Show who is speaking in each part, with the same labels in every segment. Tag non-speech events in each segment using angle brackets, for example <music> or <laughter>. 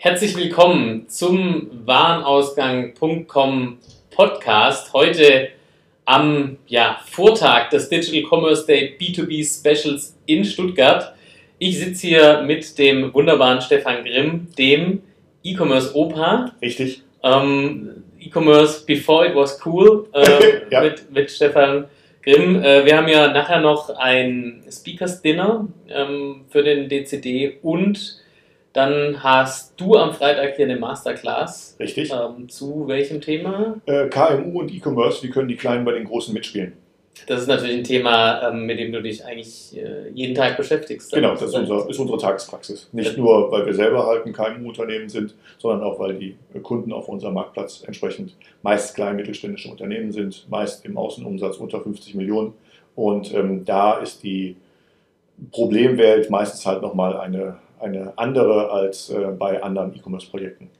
Speaker 1: Herzlich willkommen zum Warenausgang.com Podcast. Heute am ja, Vortag des Digital Commerce Day B2B Specials in Stuttgart. Ich sitze hier mit dem wunderbaren Stefan Grimm, dem E-Commerce Opa.
Speaker 2: Richtig.
Speaker 1: Ähm, E-Commerce Before It Was Cool <laughs> äh, ja. mit, mit Stefan Grimm. Äh, wir haben ja nachher noch ein Speakers Dinner ähm, für den DCD und dann hast du am Freitag hier eine Masterclass.
Speaker 2: Richtig.
Speaker 1: Ähm, zu welchem Thema?
Speaker 2: Äh, KMU und E-Commerce, wie können die Kleinen bei den Großen mitspielen?
Speaker 1: Das ist natürlich ein Thema, ähm, mit dem du dich eigentlich äh, jeden Tag beschäftigst.
Speaker 2: Genau, das ist, unser, ist, unsere Tagespraxis. Nicht ja. nur, weil wir selber halt ein KMU-Unternehmen sind, sondern auch, weil die Kunden auf unserem Marktplatz entsprechend meist klein mittelständische Unternehmen sind, meist im Außenumsatz unter 50 Millionen. Und ähm, da ist die Problemwelt meistens halt nochmal eine eine andere als äh, bei anderen E-Commerce-Projekten.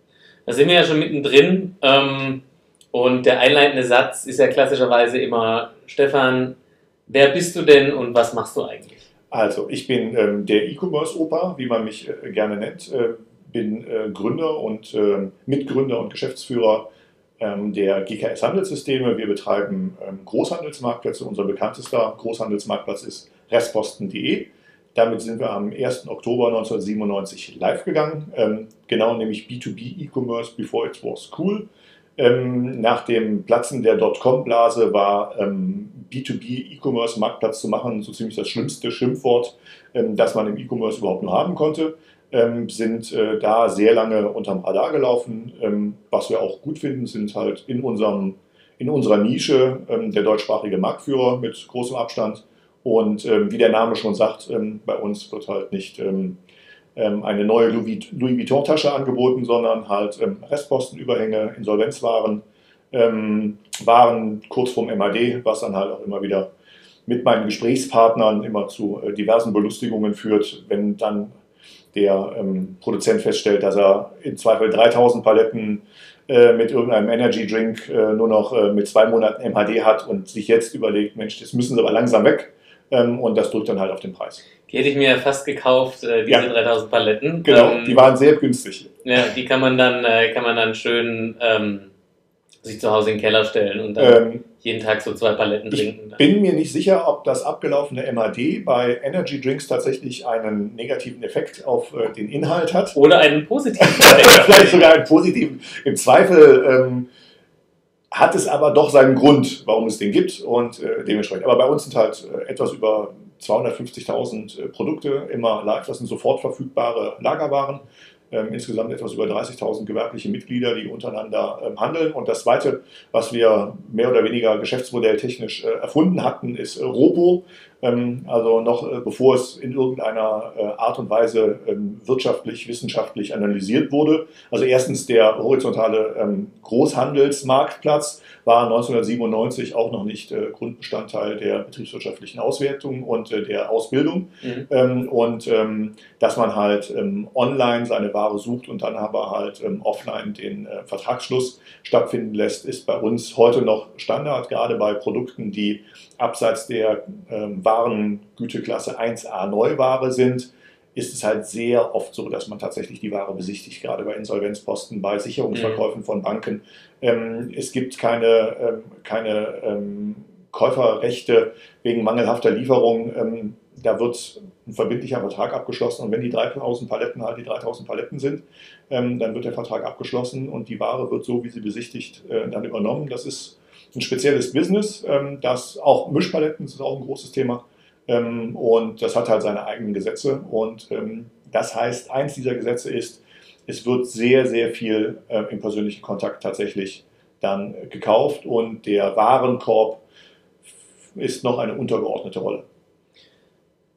Speaker 1: Da sind wir ja schon mittendrin. Ähm, und der einleitende Satz ist ja klassischerweise immer, Stefan, wer bist du denn und was machst du eigentlich?
Speaker 2: Also, ich bin ähm, der E-Commerce-Opa, wie man mich äh, gerne nennt. Äh, bin äh, Gründer und ähm, Mitgründer und Geschäftsführer ähm, der GKS Handelssysteme. Wir betreiben ähm, Großhandelsmarktplätze. Unser bekanntester Großhandelsmarktplatz ist restposten.de. Damit sind wir am 1. Oktober 1997 live gegangen, ähm, genau nämlich B2B E-Commerce before it was cool. Ähm, nach dem Platzen der Dotcom-Blase war ähm, B2B E-Commerce Marktplatz zu machen so ziemlich das schlimmste Schimpfwort, ähm, das man im E-Commerce überhaupt nur haben konnte. Ähm, sind äh, da sehr lange unterm Radar gelaufen. Ähm, was wir auch gut finden, sind halt in, unserem, in unserer Nische der deutschsprachige Marktführer mit großem Abstand und ähm, wie der Name schon sagt, ähm, bei uns wird halt nicht ähm, ähm eine neue Louis, Vuitton-Tasche angeboten, sondern halt ähm, Restpostenüberhänge, Insolvenzwaren, ähm, Waren kurz vorm MAD, was dann halt auch immer wieder mit meinen Gesprächspartnern immer zu äh, diversen Belustigungen führt, wenn dann der Produzent feststellt, dass er im Zweifel 3000 Paletten äh, mit irgendeinem Energy Drink äh, nur noch äh, mit zwei Monaten MHD hat und sich jetzt überlegt, Mensch, das müssen sie aber langsam weg ähm, und das drückt dann halt auf den Preis.
Speaker 1: Die hätte ich mir fast gekauft, äh, diese ja. 3000 Paletten.
Speaker 2: Genau, ähm, die waren sehr günstig.
Speaker 1: Ja, die kann man dann, äh, kann man dann schön ähm, sich zu Hause in den Keller stellen und dann ähm, jeden Tag so zwei Paletten trinken.
Speaker 2: Ich bin mir nicht sicher, ob das abgelaufene MAD bei Energy Drinks tatsächlich einen negativen Effekt auf äh, den Inhalt hat.
Speaker 1: Oder einen positiven <laughs>
Speaker 2: Effekt. Vielleicht sogar einen positiven. Im Zweifel ähm, hat es aber doch seinen Grund, warum es den gibt und äh, dementsprechend. Aber bei uns sind halt äh, etwas über 250.000 äh, Produkte immer live. Das sind sofort verfügbare Lagerwaren. Ähm, insgesamt etwas über 30.000 gewerbliche Mitglieder, die untereinander ähm, handeln. Und das Zweite, was wir mehr oder weniger geschäftsmodelltechnisch äh, erfunden hatten, ist äh, Robo. Ähm, also noch äh, bevor es in irgendeiner äh, Art und Weise ähm, wirtschaftlich, wissenschaftlich analysiert wurde. Also erstens der horizontale ähm, Großhandelsmarktplatz war 1997 auch noch nicht äh, Grundbestandteil der betriebswirtschaftlichen Auswertung und der Ausbildung. Mhm. Und dass man halt online seine Ware sucht und dann aber halt offline den Vertragsschluss stattfinden lässt, ist bei uns heute noch Standard, gerade bei Produkten, die abseits der ähm, Warengüteklasse 1a Neuware sind, ist es halt sehr oft so, dass man tatsächlich die Ware besichtigt, gerade bei Insolvenzposten, bei Sicherungsverkäufen mhm. von Banken. Ähm, es gibt keine, ähm, keine ähm, Käuferrechte wegen mangelhafter Lieferung. Ähm, da wird ein verbindlicher Vertrag abgeschlossen und wenn die 3000 Paletten halt die 3000 Paletten sind, ähm, dann wird der Vertrag abgeschlossen und die Ware wird so, wie sie besichtigt, äh, dann übernommen. Das ist ein spezielles Business, ähm, das auch Mischpaletten das ist auch ein großes Thema. Ähm, und das hat halt seine eigenen Gesetze. Und ähm, das heißt, eins dieser Gesetze ist, es wird sehr, sehr viel äh, im persönlichen Kontakt tatsächlich dann gekauft und der Warenkorb ist noch eine untergeordnete Rolle.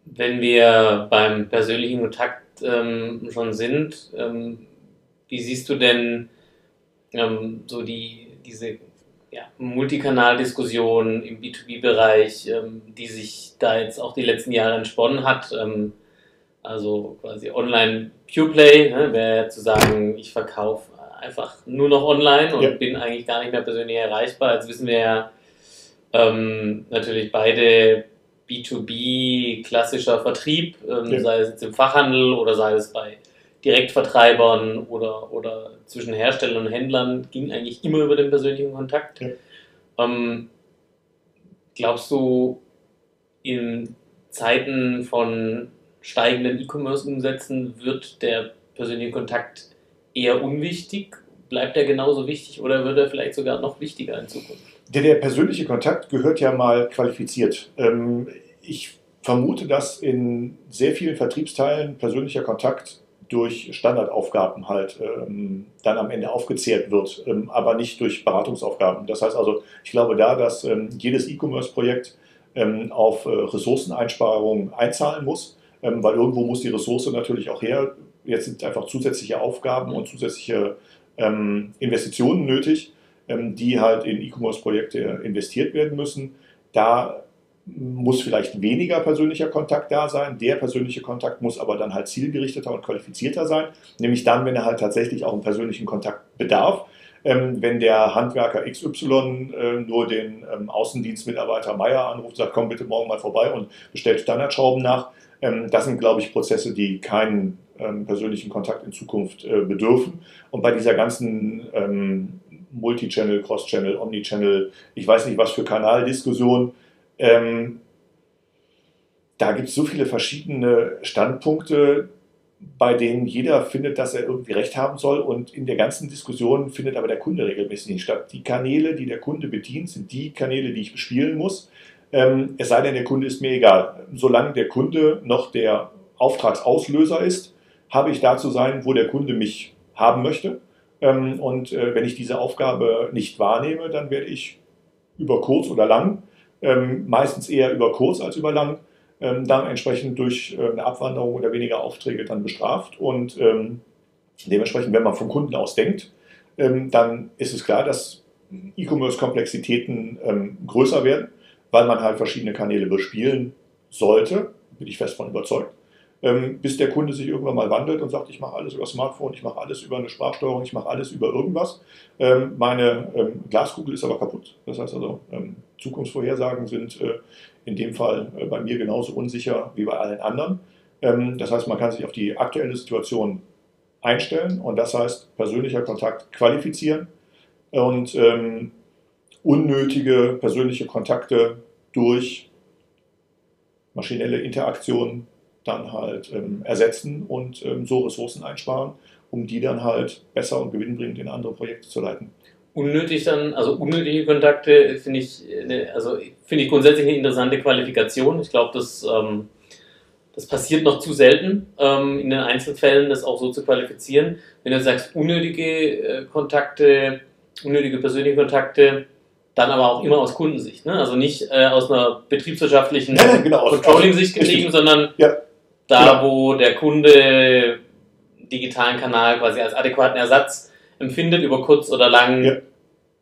Speaker 1: Wenn wir beim persönlichen Kontakt ähm, schon sind, ähm, wie siehst du denn ähm, so die, diese ja, Multikanal-Diskussion im B2B-Bereich, ähm, die sich da jetzt auch die letzten Jahre entsponnen hat. Ähm, also quasi online Pure Play, ne, wäre zu sagen, ich verkaufe einfach nur noch online und ja. bin eigentlich gar nicht mehr persönlich erreichbar. Jetzt wissen wir ja ähm, natürlich beide B2B klassischer Vertrieb, ähm, ja. sei es jetzt im Fachhandel oder sei es bei Direktvertreibern oder, oder zwischen Herstellern und Händlern ging eigentlich immer über den persönlichen Kontakt. Ja. Ähm, glaubst du, in Zeiten von steigenden E-Commerce-Umsätzen wird der persönliche Kontakt eher unwichtig? Bleibt er genauso wichtig oder wird er vielleicht sogar noch wichtiger in Zukunft?
Speaker 2: Der, der persönliche Kontakt gehört ja mal qualifiziert. Ähm, ich vermute, dass in sehr vielen Vertriebsteilen persönlicher Kontakt durch Standardaufgaben halt ähm, dann am Ende aufgezehrt wird, ähm, aber nicht durch Beratungsaufgaben. Das heißt also, ich glaube da, dass ähm, jedes E-Commerce-Projekt ähm, auf äh, Ressourceneinsparungen einzahlen muss, ähm, weil irgendwo muss die Ressource natürlich auch her. Jetzt sind einfach zusätzliche Aufgaben und zusätzliche ähm, Investitionen nötig, die halt in E-Commerce-Projekte investiert werden müssen. Da muss vielleicht weniger persönlicher Kontakt da sein. Der persönliche Kontakt muss aber dann halt zielgerichteter und qualifizierter sein, nämlich dann, wenn er halt tatsächlich auch einen persönlichen Kontakt bedarf. Ähm, wenn der Handwerker XY äh, nur den ähm, Außendienstmitarbeiter Meier anruft, sagt, komm bitte morgen mal vorbei und bestellt Standardschrauben nach. Ähm, das sind, glaube ich, Prozesse, die keinen ähm, persönlichen Kontakt in Zukunft äh, bedürfen. Und bei dieser ganzen ähm, Multi-Channel, Cross-Channel, Omni-Channel, ich weiß nicht was für Kanaldiskussion, ähm, da gibt es so viele verschiedene Standpunkte, bei denen jeder findet, dass er irgendwie recht haben soll und in der ganzen Diskussion findet aber der Kunde regelmäßig nicht statt. Die Kanäle, die der Kunde bedient, sind die Kanäle, die ich bespielen muss. Ähm, es sei denn, der Kunde ist mir egal. Solange der Kunde noch der Auftragsauslöser ist, habe ich da zu sein, wo der Kunde mich haben möchte. Ähm, und äh, wenn ich diese Aufgabe nicht wahrnehme, dann werde ich über kurz oder lang ähm, meistens eher über kurz als über lang, ähm, dann entsprechend durch äh, eine Abwanderung oder weniger Aufträge dann bestraft. Und ähm, dementsprechend, wenn man vom Kunden aus denkt, ähm, dann ist es klar, dass E-Commerce-Komplexitäten ähm, größer werden, weil man halt verschiedene Kanäle bespielen sollte, bin ich fest von überzeugt ähm, bis der Kunde sich irgendwann mal wandelt und sagt, ich mache alles über Smartphone, ich mache alles über eine Sprachsteuerung, ich mache alles über irgendwas. Ähm, meine ähm, Glaskugel ist aber kaputt. Das heißt also, ähm, Zukunftsvorhersagen sind äh, in dem Fall äh, bei mir genauso unsicher wie bei allen anderen. Ähm, das heißt, man kann sich auf die aktuelle Situation einstellen und das heißt persönlicher Kontakt qualifizieren und ähm, unnötige persönliche Kontakte durch maschinelle Interaktionen dann halt ähm, ersetzen und ähm, so Ressourcen einsparen, um die dann halt besser und gewinnbringend in andere Projekte zu leiten.
Speaker 1: Unnötig dann, also unnötige Kontakte finde ich, also finde ich grundsätzlich eine interessante Qualifikation. Ich glaube, das, ähm, das passiert noch zu selten, ähm, in den Einzelfällen das auch so zu qualifizieren. Wenn du sagst, unnötige äh, Kontakte, unnötige persönliche Kontakte, dann aber auch immer aus Kundensicht. Ne? Also nicht äh, aus einer betriebswirtschaftlichen ja, <laughs> genau, Controlling-Sicht getrieben, sondern ja da genau. wo der Kunde digitalen Kanal quasi als adäquaten Ersatz empfindet, über kurz oder lang, ja.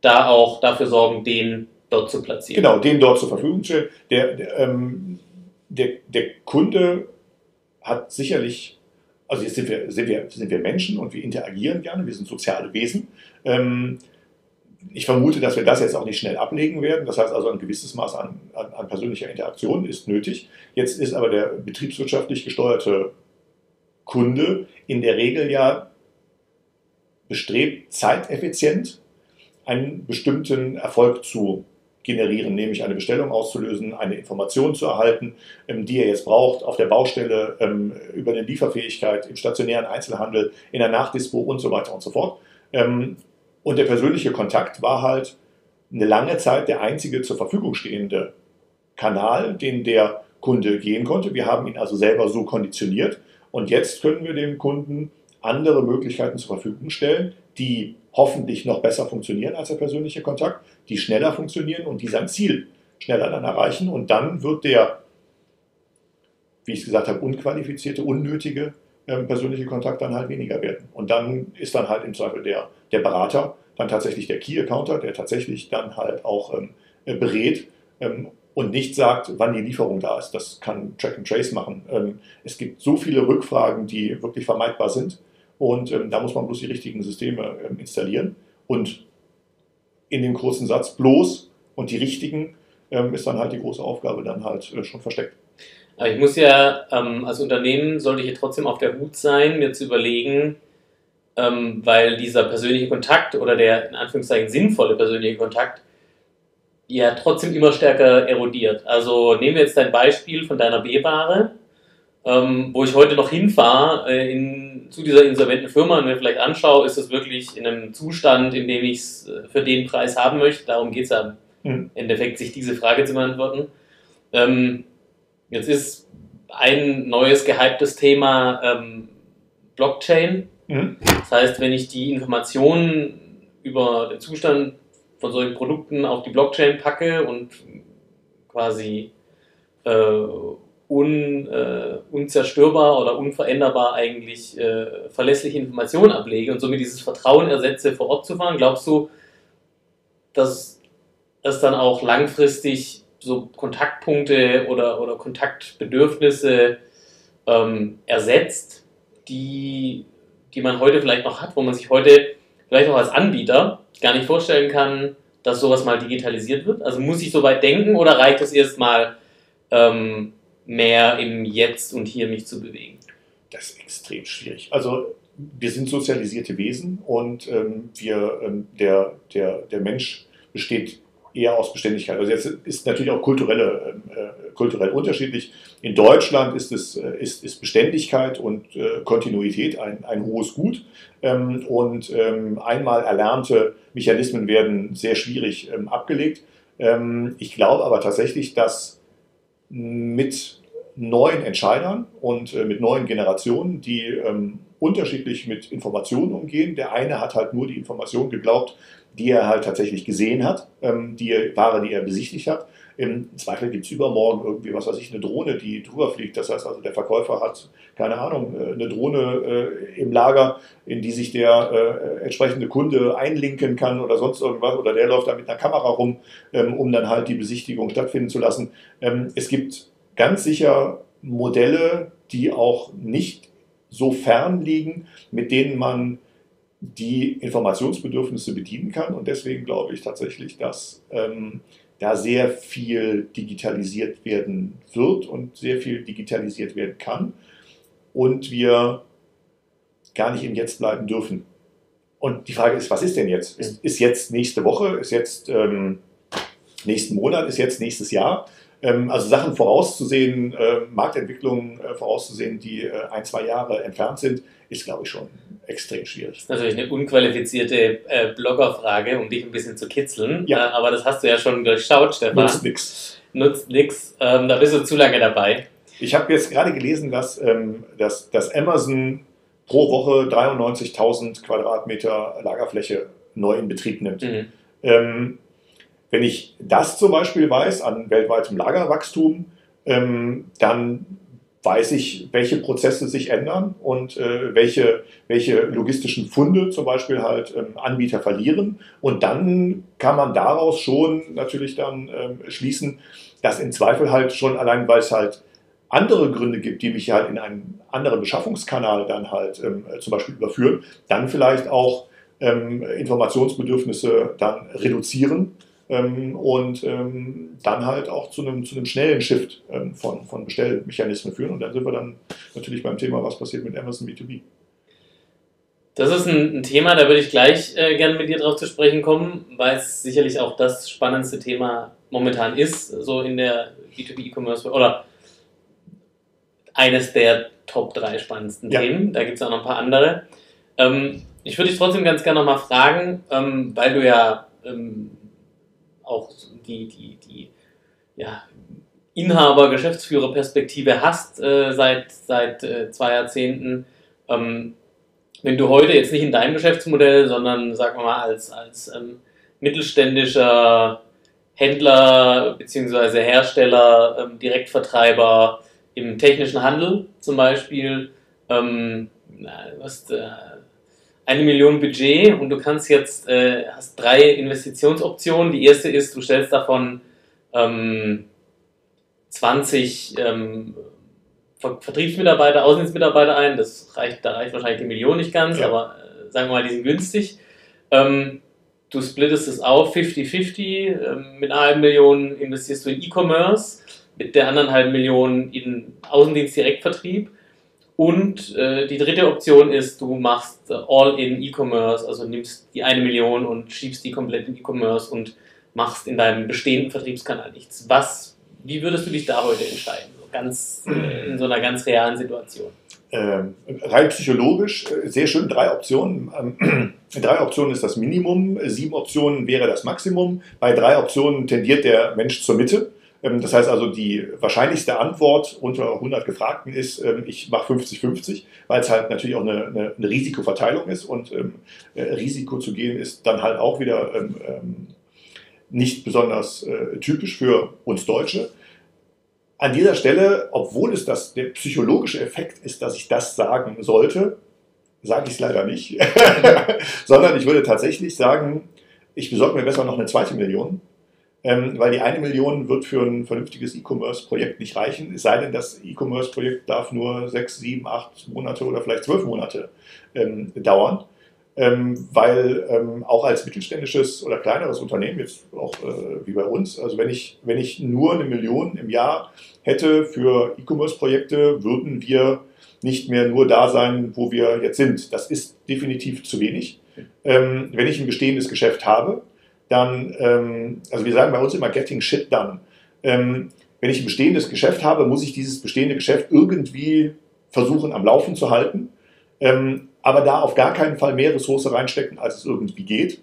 Speaker 1: da auch dafür sorgen, den dort zu platzieren.
Speaker 2: Genau, den dort zur Verfügung stellen. Der, der, ähm, der, der Kunde hat sicherlich, also jetzt sind wir, sind, wir, sind wir Menschen und wir interagieren gerne, wir sind soziale Wesen. Ähm, ich vermute, dass wir das jetzt auch nicht schnell ablegen werden. Das heißt also, ein gewisses Maß an, an, an, persönlicher Interaktion ist nötig. Jetzt ist aber der betriebswirtschaftlich gesteuerte Kunde in der Regel ja bestrebt, zeiteffizient einen bestimmten Erfolg zu generieren, nämlich eine Bestellung auszulösen, eine Information zu erhalten, ähm, die er jetzt braucht auf der Baustelle, ähm, über eine Lieferfähigkeit im stationären Einzelhandel, in der Nachdispo und so weiter und so fort. Und der persönliche Kontakt war halt eine lange Zeit der einzige zur Verfügung stehende Kanal, den der Kunde gehen konnte. Wir haben ihn also selber so konditioniert. Und jetzt können wir dem Kunden andere Möglichkeiten zur Verfügung stellen, die hoffentlich noch besser funktionieren als der persönliche Kontakt, die schneller funktionieren und die sein Ziel schneller dann erreichen. Und dann wird der, wie ich es gesagt habe, unqualifizierte, unnötige ähm, persönliche Kontakt dann halt weniger werden. Und dann ist dann halt im Zweifel der, der Berater dann tatsächlich der Key-Accounter, der tatsächlich dann halt auch ähm, äh, berät ähm, und nicht sagt, wann die Lieferung da ist. Das kann Track and Trace machen. Ähm, es gibt so viele Rückfragen, die wirklich vermeidbar sind. Und ähm, da muss man bloß die richtigen Systeme ähm, installieren. Und in dem kurzen Satz bloß und die richtigen ist dann halt die große Aufgabe dann halt äh, schon versteckt.
Speaker 1: Aber ich muss ja, ähm, als Unternehmen sollte ich ja trotzdem auf der Hut sein, mir zu überlegen, ähm, weil dieser persönliche Kontakt oder der in Anführungszeichen sinnvolle persönliche Kontakt ja trotzdem immer stärker erodiert. Also nehmen wir jetzt dein Beispiel von deiner B-Ware, ähm, wo ich heute noch hinfahre äh, in, zu dieser insolventen Firma und mir vielleicht anschaue, ist das wirklich in einem Zustand, in dem ich es äh, für den Preis haben möchte. Darum geht es ja im Endeffekt, sich diese Frage zu beantworten. Ähm, jetzt ist ein neues gehyptes Thema ähm, Blockchain. Mhm. Das heißt, wenn ich die Informationen über den Zustand von solchen Produkten auf die Blockchain packe und quasi äh, un, äh, unzerstörbar oder unveränderbar eigentlich äh, verlässliche Informationen ablege und somit dieses Vertrauen ersetze, vor Ort zu fahren, glaubst du, dass es dann auch langfristig so Kontaktpunkte oder, oder Kontaktbedürfnisse ähm, ersetzt, die, die man heute vielleicht noch hat, wo man sich heute vielleicht auch als Anbieter gar nicht vorstellen kann, dass sowas mal digitalisiert wird? Also muss ich so weit denken oder reicht es erstmal ähm, mehr im Jetzt und hier mich zu bewegen?
Speaker 2: Das ist extrem schwierig. Also wir sind sozialisierte Wesen und ähm, wir, ähm, der, der, der Mensch besteht eher aus Beständigkeit. Also jetzt ist natürlich auch kulturelle, äh, kulturell unterschiedlich. In Deutschland ist, es, äh, ist, ist Beständigkeit und äh, Kontinuität ein, ein hohes Gut. Ähm, und ähm, einmal erlernte Mechanismen werden sehr schwierig ähm, abgelegt. Ähm, ich glaube aber tatsächlich, dass mit neuen Entscheidern und äh, mit neuen Generationen, die ähm, unterschiedlich mit Informationen umgehen. Der eine hat halt nur die Information geglaubt, die er halt tatsächlich gesehen hat, ähm, die Ware, die er besichtigt hat. Im Zweifel gibt es übermorgen irgendwie, was weiß ich, eine Drohne, die drüber fliegt. Das heißt also, der Verkäufer hat, keine Ahnung, äh, eine Drohne äh, im Lager, in die sich der äh, entsprechende Kunde einlinken kann oder sonst irgendwas. Oder der läuft da mit einer Kamera rum, ähm, um dann halt die Besichtigung stattfinden zu lassen. Ähm, es gibt ganz sicher Modelle, die auch nicht so fern liegen, mit denen man die Informationsbedürfnisse bedienen kann. Und deswegen glaube ich tatsächlich, dass ähm, da sehr viel digitalisiert werden wird und sehr viel digitalisiert werden kann. Und wir gar nicht im Jetzt bleiben dürfen. Und die Frage ist, was ist denn jetzt? Ist, ist jetzt nächste Woche? Ist jetzt ähm, nächsten Monat? Ist jetzt nächstes Jahr? Ähm, also Sachen vorauszusehen, äh, Marktentwicklungen äh, vorauszusehen, die äh, ein, zwei Jahre entfernt sind, ist, glaube ich, schon extrem schwierig. Das
Speaker 1: ist natürlich eine unqualifizierte Bloggerfrage, um dich ein bisschen zu kitzeln. Ja. aber das hast du ja schon durchschaut, Stefan.
Speaker 2: Nutzt nichts.
Speaker 1: Nutzt nichts. Ähm, da bist du zu lange dabei.
Speaker 2: Ich habe jetzt gerade gelesen, dass, ähm, dass, dass Amazon pro Woche 93.000 Quadratmeter Lagerfläche neu in Betrieb nimmt. Mhm. Ähm, wenn ich das zum Beispiel weiß an weltweitem Lagerwachstum, ähm, dann weiß ich, welche Prozesse sich ändern und äh, welche, welche logistischen Funde zum Beispiel halt ähm, Anbieter verlieren. Und dann kann man daraus schon natürlich dann ähm, schließen, dass im Zweifel halt schon allein, weil es halt andere Gründe gibt, die mich halt in einen anderen Beschaffungskanal dann halt ähm, zum Beispiel überführen, dann vielleicht auch ähm, Informationsbedürfnisse dann reduzieren ähm, und ähm, dann halt auch zu einem, zu einem schnellen Shift ähm, von, von Bestellmechanismen führen. Und dann sind wir dann natürlich beim Thema, was passiert mit Amazon B2B.
Speaker 1: Das ist ein, ein Thema, da würde ich gleich äh, gerne mit dir drauf zu sprechen kommen, weil es sicherlich auch das spannendste Thema momentan ist, so in der B2B-E-Commerce oder eines der Top 3 spannendsten ja. Themen. Da gibt es auch noch ein paar andere. Ähm, ich würde dich trotzdem ganz gerne nochmal fragen, ähm, weil du ja ähm, auch die, die, die ja, Inhaber, Geschäftsführerperspektive hast äh, seit, seit äh, zwei Jahrzehnten. Ähm, wenn du heute jetzt nicht in deinem Geschäftsmodell, sondern sagen wir mal als, als ähm, mittelständischer Händler bzw. Hersteller, ähm, Direktvertreiber im technischen Handel zum Beispiel, ähm, was, äh, eine Million Budget und du kannst jetzt, äh, hast drei Investitionsoptionen. Die erste ist, du stellst davon ähm, 20 ähm, Ver Vertriebsmitarbeiter, Außendienstmitarbeiter ein. Das reicht, da reicht wahrscheinlich die Million nicht ganz, ja. aber äh, sagen wir mal, die sind günstig. Ähm, du splittest es auf 50-50. Ähm, mit einer halben Million investierst du in E-Commerce. mit der anderen halben Million in Außendienst Direktvertrieb. Und äh, die dritte Option ist, du machst All-in E-Commerce, also nimmst die eine Million und schiebst die komplett in E-Commerce und machst in deinem bestehenden Vertriebskanal nichts. Was, wie würdest du dich da heute entscheiden? So ganz äh, in so einer ganz realen Situation.
Speaker 2: Ähm, rein psychologisch, äh, sehr schön, drei Optionen. Ähm, <clears throat> drei Optionen ist das Minimum, sieben Optionen wäre das Maximum. Bei drei Optionen tendiert der Mensch zur Mitte. Ähm, das heißt also, die wahrscheinlichste Antwort unter 100 Gefragten ist, ähm, ich mache 50-50, weil es halt natürlich auch eine, eine, eine Risikoverteilung ist und ähm, äh, Risiko zu gehen ist dann halt auch wieder ähm, nicht besonders äh, typisch für uns Deutsche. An dieser Stelle, obwohl es das, der psychologische Effekt ist, dass ich das sagen sollte, sage ich es leider nicht, <laughs> sondern ich würde tatsächlich sagen, ich besorge mir besser noch eine zweite Million, ähm, weil die eine Million wird für ein vernünftiges E-Commerce-Projekt nicht reichen, es sei denn, das E-Commerce-Projekt darf nur sechs, sieben, acht Monate oder vielleicht zwölf Monate ähm, dauern ähm, weil ähm, auch als mittelständisches oder kleineres Unternehmen, jetzt auch äh, wie bei uns, also wenn ich, wenn ich nur eine Million im Jahr hätte für E-Commerce-Projekte, würden wir nicht mehr nur da sein, wo wir jetzt sind. Das ist definitiv zu wenig. Ähm, wenn ich ein bestehendes Geschäft habe, dann, ähm, also wir sagen bei uns immer getting shit done. Ähm, wenn ich ein bestehendes Geschäft habe, muss ich dieses bestehende Geschäft irgendwie versuchen am Laufen zu halten. Ähm, aber da auf gar keinen Fall mehr Ressource reinstecken, als es irgendwie geht.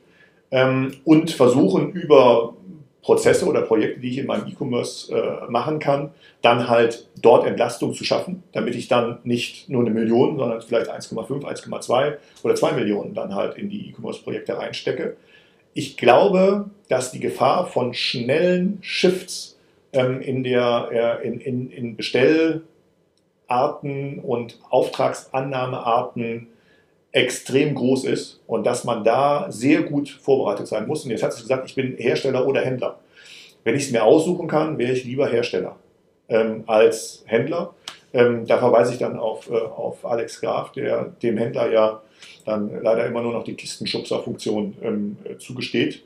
Speaker 2: Ähm, und versuchen über Prozesse oder Projekte, die ich in meinem E-Commerce äh, machen kann, dann halt dort Entlastung zu schaffen, damit ich dann nicht nur eine Million, sondern vielleicht 1,5, 1,2 oder 2 Millionen dann halt in die E-Commerce-Projekte reinstecke. Ich glaube, dass die Gefahr von schnellen Shifts ähm, in, der, äh, in, in, in Bestellarten und Auftragsannahmearten extrem groß ist und dass man da sehr gut vorbereitet sein muss. Und jetzt hat sie gesagt, ich bin Hersteller oder Händler. Wenn ich es mir aussuchen kann, wäre ich lieber Hersteller ähm, als Händler. Ähm, da verweise ich dann auf, äh, auf Alex Graf, der dem Händler ja dann leider immer nur noch die Kistenschubser-Funktion ähm, äh, zugesteht.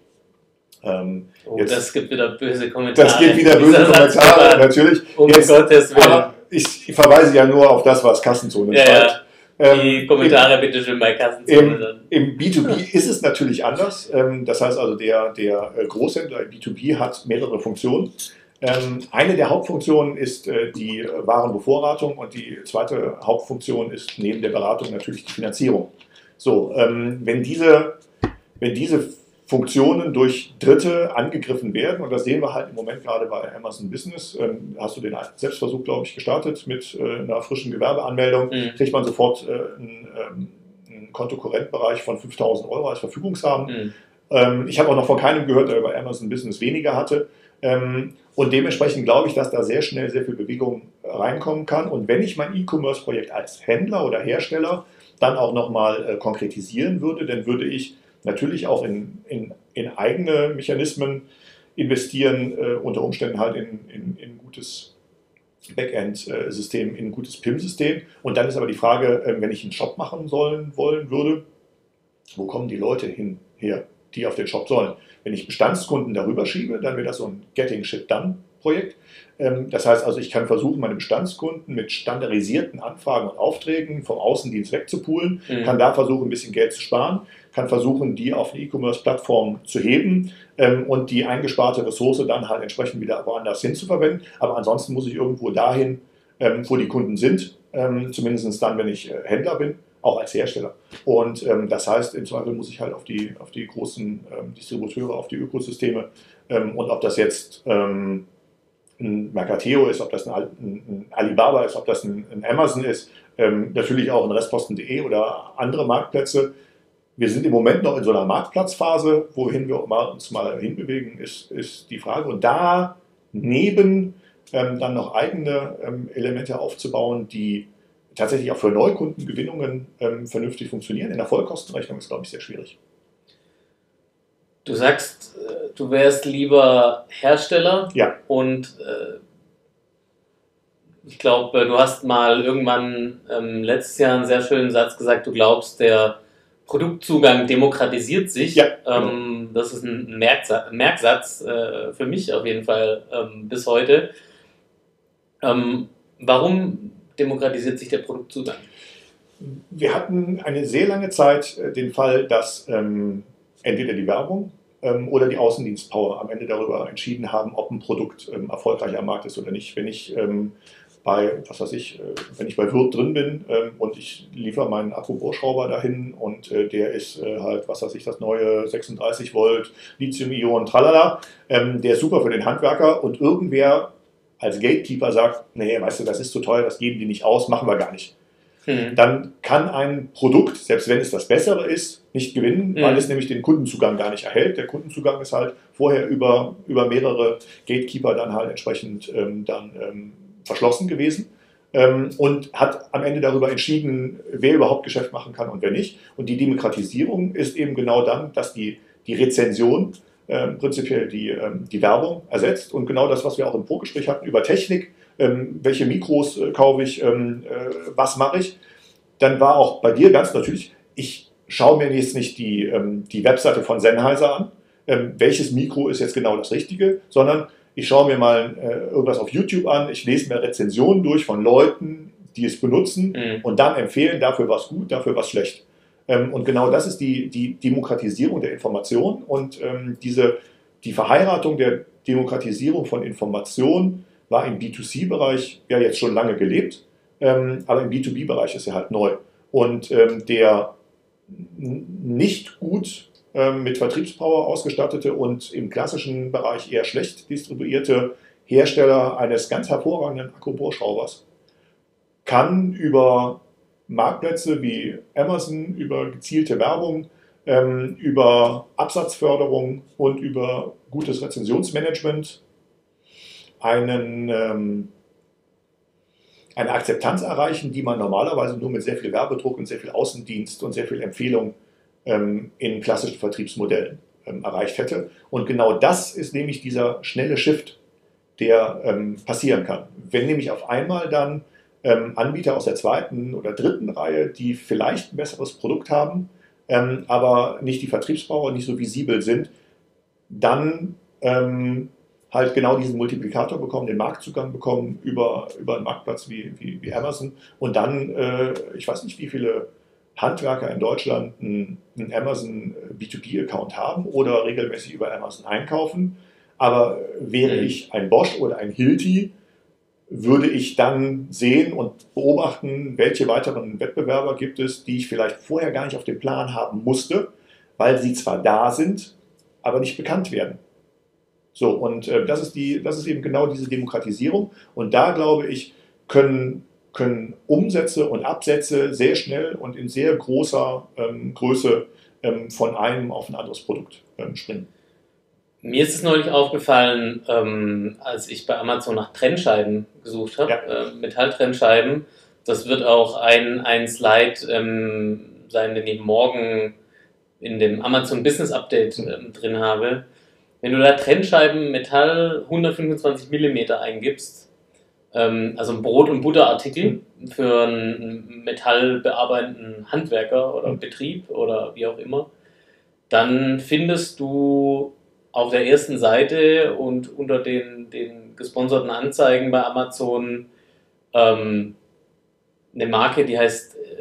Speaker 1: Ähm, oh, jetzt, das gibt wieder böse Kommentare.
Speaker 2: Das gibt wieder böse <laughs> Kommentare, natürlich.
Speaker 1: Um jetzt, Gottes Willen.
Speaker 2: Ich, ich, verweise ja nur auf das, was Kassenzone
Speaker 1: ja, schreibt. Ja. Die ähm, Kommentare im, bitte schön bei Kassenzone.
Speaker 2: Im, Im, B2B ist es natürlich anders. Ähm, das heißt also, der, der äh, Großhändler im B2B hat mehrere Funktionen. Ähm, eine der Hauptfunktionen ist äh, die Warenbevorratung und die zweite Hauptfunktion ist neben der Beratung natürlich die Finanzierung. So, wenn diese, wenn diese Funktionen durch Dritte angegriffen werden. Und das sehen wir halt im Moment gerade bei Amazon Business. Ähm, hast du den Selbstversuch, glaube ich, gestartet mit äh, einer frischen Gewerbeanmeldung, mhm. kriegt man sofort äh, einen, ähm, einen Kontokorrentbereich von 5000 Euro als Verfügungsrahmen. Mhm. Ähm, ich habe auch noch von keinem gehört, der bei Amazon Business weniger hatte. Ähm, und dementsprechend glaube ich, dass da sehr schnell sehr viel Bewegung reinkommen kann. Und wenn ich mein E-Commerce-Projekt als Händler oder Hersteller dann auch nochmal äh, konkretisieren würde, dann würde ich natürlich auch in, in, in eigene Mechanismen investieren, äh, unter Umständen halt in, in, in gutes Backend-System, in ein gutes PIM-System. Und dann ist aber die Frage, äh, wenn ich einen Shop machen sollen, wollen würde, wo kommen die Leute hin, her, die auf den Shop sollen? Wenn ich Bestandskunden darüber schiebe, dann wäre das so ein Getting Shit Done Projekt. Ähm, das heißt also, ich kann versuchen, meine Bestandskunden mit standardisierten Anfragen und Aufträgen vom Außendienst wegzupulen, mhm. kann da versuchen, ein bisschen Geld zu sparen kann versuchen, die auf eine E-Commerce-Plattform zu heben ähm, und die eingesparte Ressource dann halt entsprechend wieder woanders hin zu verwenden. Aber ansonsten muss ich irgendwo dahin, ähm, wo die Kunden sind, zumindest dann, wenn ich äh, Händler bin, auch als Hersteller. Und ähm, das heißt, im Zweifel muss ich halt auf die, auf die großen ähm, Distributeure, auf die Ökosysteme ähm, und ob das jetzt ein Mercateo ist, ob das ein, ein, Alibaba ist, ob das ein, ein Amazon ist, natürlich auch ein Restposten.de oder andere Marktplätze, wir sind im Moment noch in so einer Marktplatzphase, wohin wir uns mal hinbewegen, ist, ist die Frage. Und daneben ähm, dann noch eigene ähm, Elemente aufzubauen, die tatsächlich auch für Neukundengewinnungen ähm, vernünftig funktionieren. In der Vollkostenrechnung ist, glaube ich, sehr schwierig.
Speaker 1: Du sagst, äh, du wärst lieber Hersteller
Speaker 2: ja.
Speaker 1: und äh, ich glaube, du hast mal irgendwann ähm, letztes Jahr einen sehr schönen Satz gesagt, du glaubst, der Produktzugang demokratisiert sich.
Speaker 2: Ja,
Speaker 1: genau. ähm, das ist ein Merksatz, Merksatz äh, für mich auf jeden Fall ähm, bis heute. Ähm, warum demokratisiert sich der Produktzugang?
Speaker 2: Wir hatten eine sehr lange Zeit äh, den Fall, dass ähm, entweder die Werbung ähm, oder die Außendienstpower am Ende darüber entschieden haben, ob ein Produkt ähm, erfolgreich am Markt ist oder nicht. Wenn ich ähm, bei, was weiß ich, äh, wenn ich bei Wirt drin bin ähm, und ich liefere meinen Akkubohrschrauber dahin und äh, der ist äh, halt, was weiß ich, das neue 36 Volt Lithium-Ionen, tralala, ähm, der ist super für den Handwerker und irgendwer als Gatekeeper sagt, nee, weißt du, das ist zu teuer, das geben die nicht aus, machen wir gar nicht. Mhm. Dann kann ein Produkt, selbst wenn es das Bessere ist, nicht gewinnen, mhm. weil es nämlich den Kundenzugang gar nicht erhält. Der Kundenzugang ist halt vorher über, über mehrere Gatekeeper dann halt entsprechend ähm, dann ähm, verschlossen gewesen ähm, und hat am Ende darüber entschieden, wer überhaupt Geschäft machen kann und wer nicht. Und die Demokratisierung ist eben genau dann, dass die, die Rezension ähm, prinzipiell die, ähm, die Werbung ersetzt und genau das, was wir auch im Vorgespräch hatten über Technik, ähm, welche Mikros äh, kaufe ich, ähm, äh, was mache ich, dann war auch bei dir ganz natürlich, ich schaue mir jetzt nicht die, ähm, die Webseite von Sennheiser an, welches Mikro ist jetzt genau das Richtige, sondern ich schaue mir mal äh, irgendwas auf YouTube an, ich lese mir Rezensionen durch von Leuten, die es benutzen mhm. und dann empfehlen, dafür was gut, dafür was schlecht. Ähm, und genau das ist die, die Demokratisierung der Information und ähm, diese, die Verheiratung der Demokratisierung von Information war im B2C-Bereich ja jetzt schon lange gelebt, ähm, aber im B2B-Bereich ist er halt neu. Und ähm, der nicht gut ähm, mit Vertriebspower ausgestattete und im klassischen Bereich eher schlecht distribuierte Hersteller eines ganz hervorragenden Akkubohrschraubers kann über Marktplätze wie Amazon, über gezielte Werbung, ähm, über Absatzförderung und über gutes Rezensionsmanagement einen, ähm, eine Akzeptanz erreichen, die man normalerweise nur mit sehr viel Werbedruck und sehr viel Außendienst und sehr viel Empfehlung ähm, in klassischen Vertriebsmodellen ähm, erreicht hätte. Und genau das ist nämlich dieser schnelle Shift, der ähm, passieren kann. Wenn nämlich auf einmal dann ähm, Anbieter aus der zweiten oder dritten Reihe, die vielleicht ein besseres Produkt haben, ähm, aber nicht die Vertriebsbauer, nicht so visibel sind, dann ähm, halt genau diesen Multiplikator bekommen, den Marktzugang bekommen über, über einen Marktplatz wie, wie, wie Amazon und dann, äh, ich weiß nicht, wie viele Handwerker in Deutschland einen, einen Amazon B2B-Account haben oder regelmäßig über Amazon einkaufen. Aber wäre mhm. ich ein Bosch oder ein Hilti, würde ich dann sehen und beobachten, welche weiteren Wettbewerber gibt es, die ich vielleicht vorher gar nicht auf dem Plan haben musste, weil sie zwar da sind, aber nicht bekannt werden. So, und äh, das, ist die, das ist eben genau diese Demokratisierung. Und da glaube ich, können können Umsätze und Absätze sehr schnell und in sehr großer ähm, Größe ähm, von einem auf ein anderes Produkt ähm, springen.
Speaker 1: Mir ist es neulich aufgefallen, ähm, als ich bei Amazon nach Trennscheiben gesucht habe, ja. äh, Metalltrennscheiben. Das wird auch ein, ein Slide ähm, sein, den ich morgen in dem Amazon Business Update äh, drin habe. Wenn du da Trennscheiben Metall 125 mm eingibst, ähm, also ein Brot- und Butterartikel für einen metallbearbeitenden Handwerker oder Betrieb oder wie auch immer, dann findest du auf der ersten Seite und unter den, den gesponserten Anzeigen bei Amazon ähm, eine Marke, die heißt äh,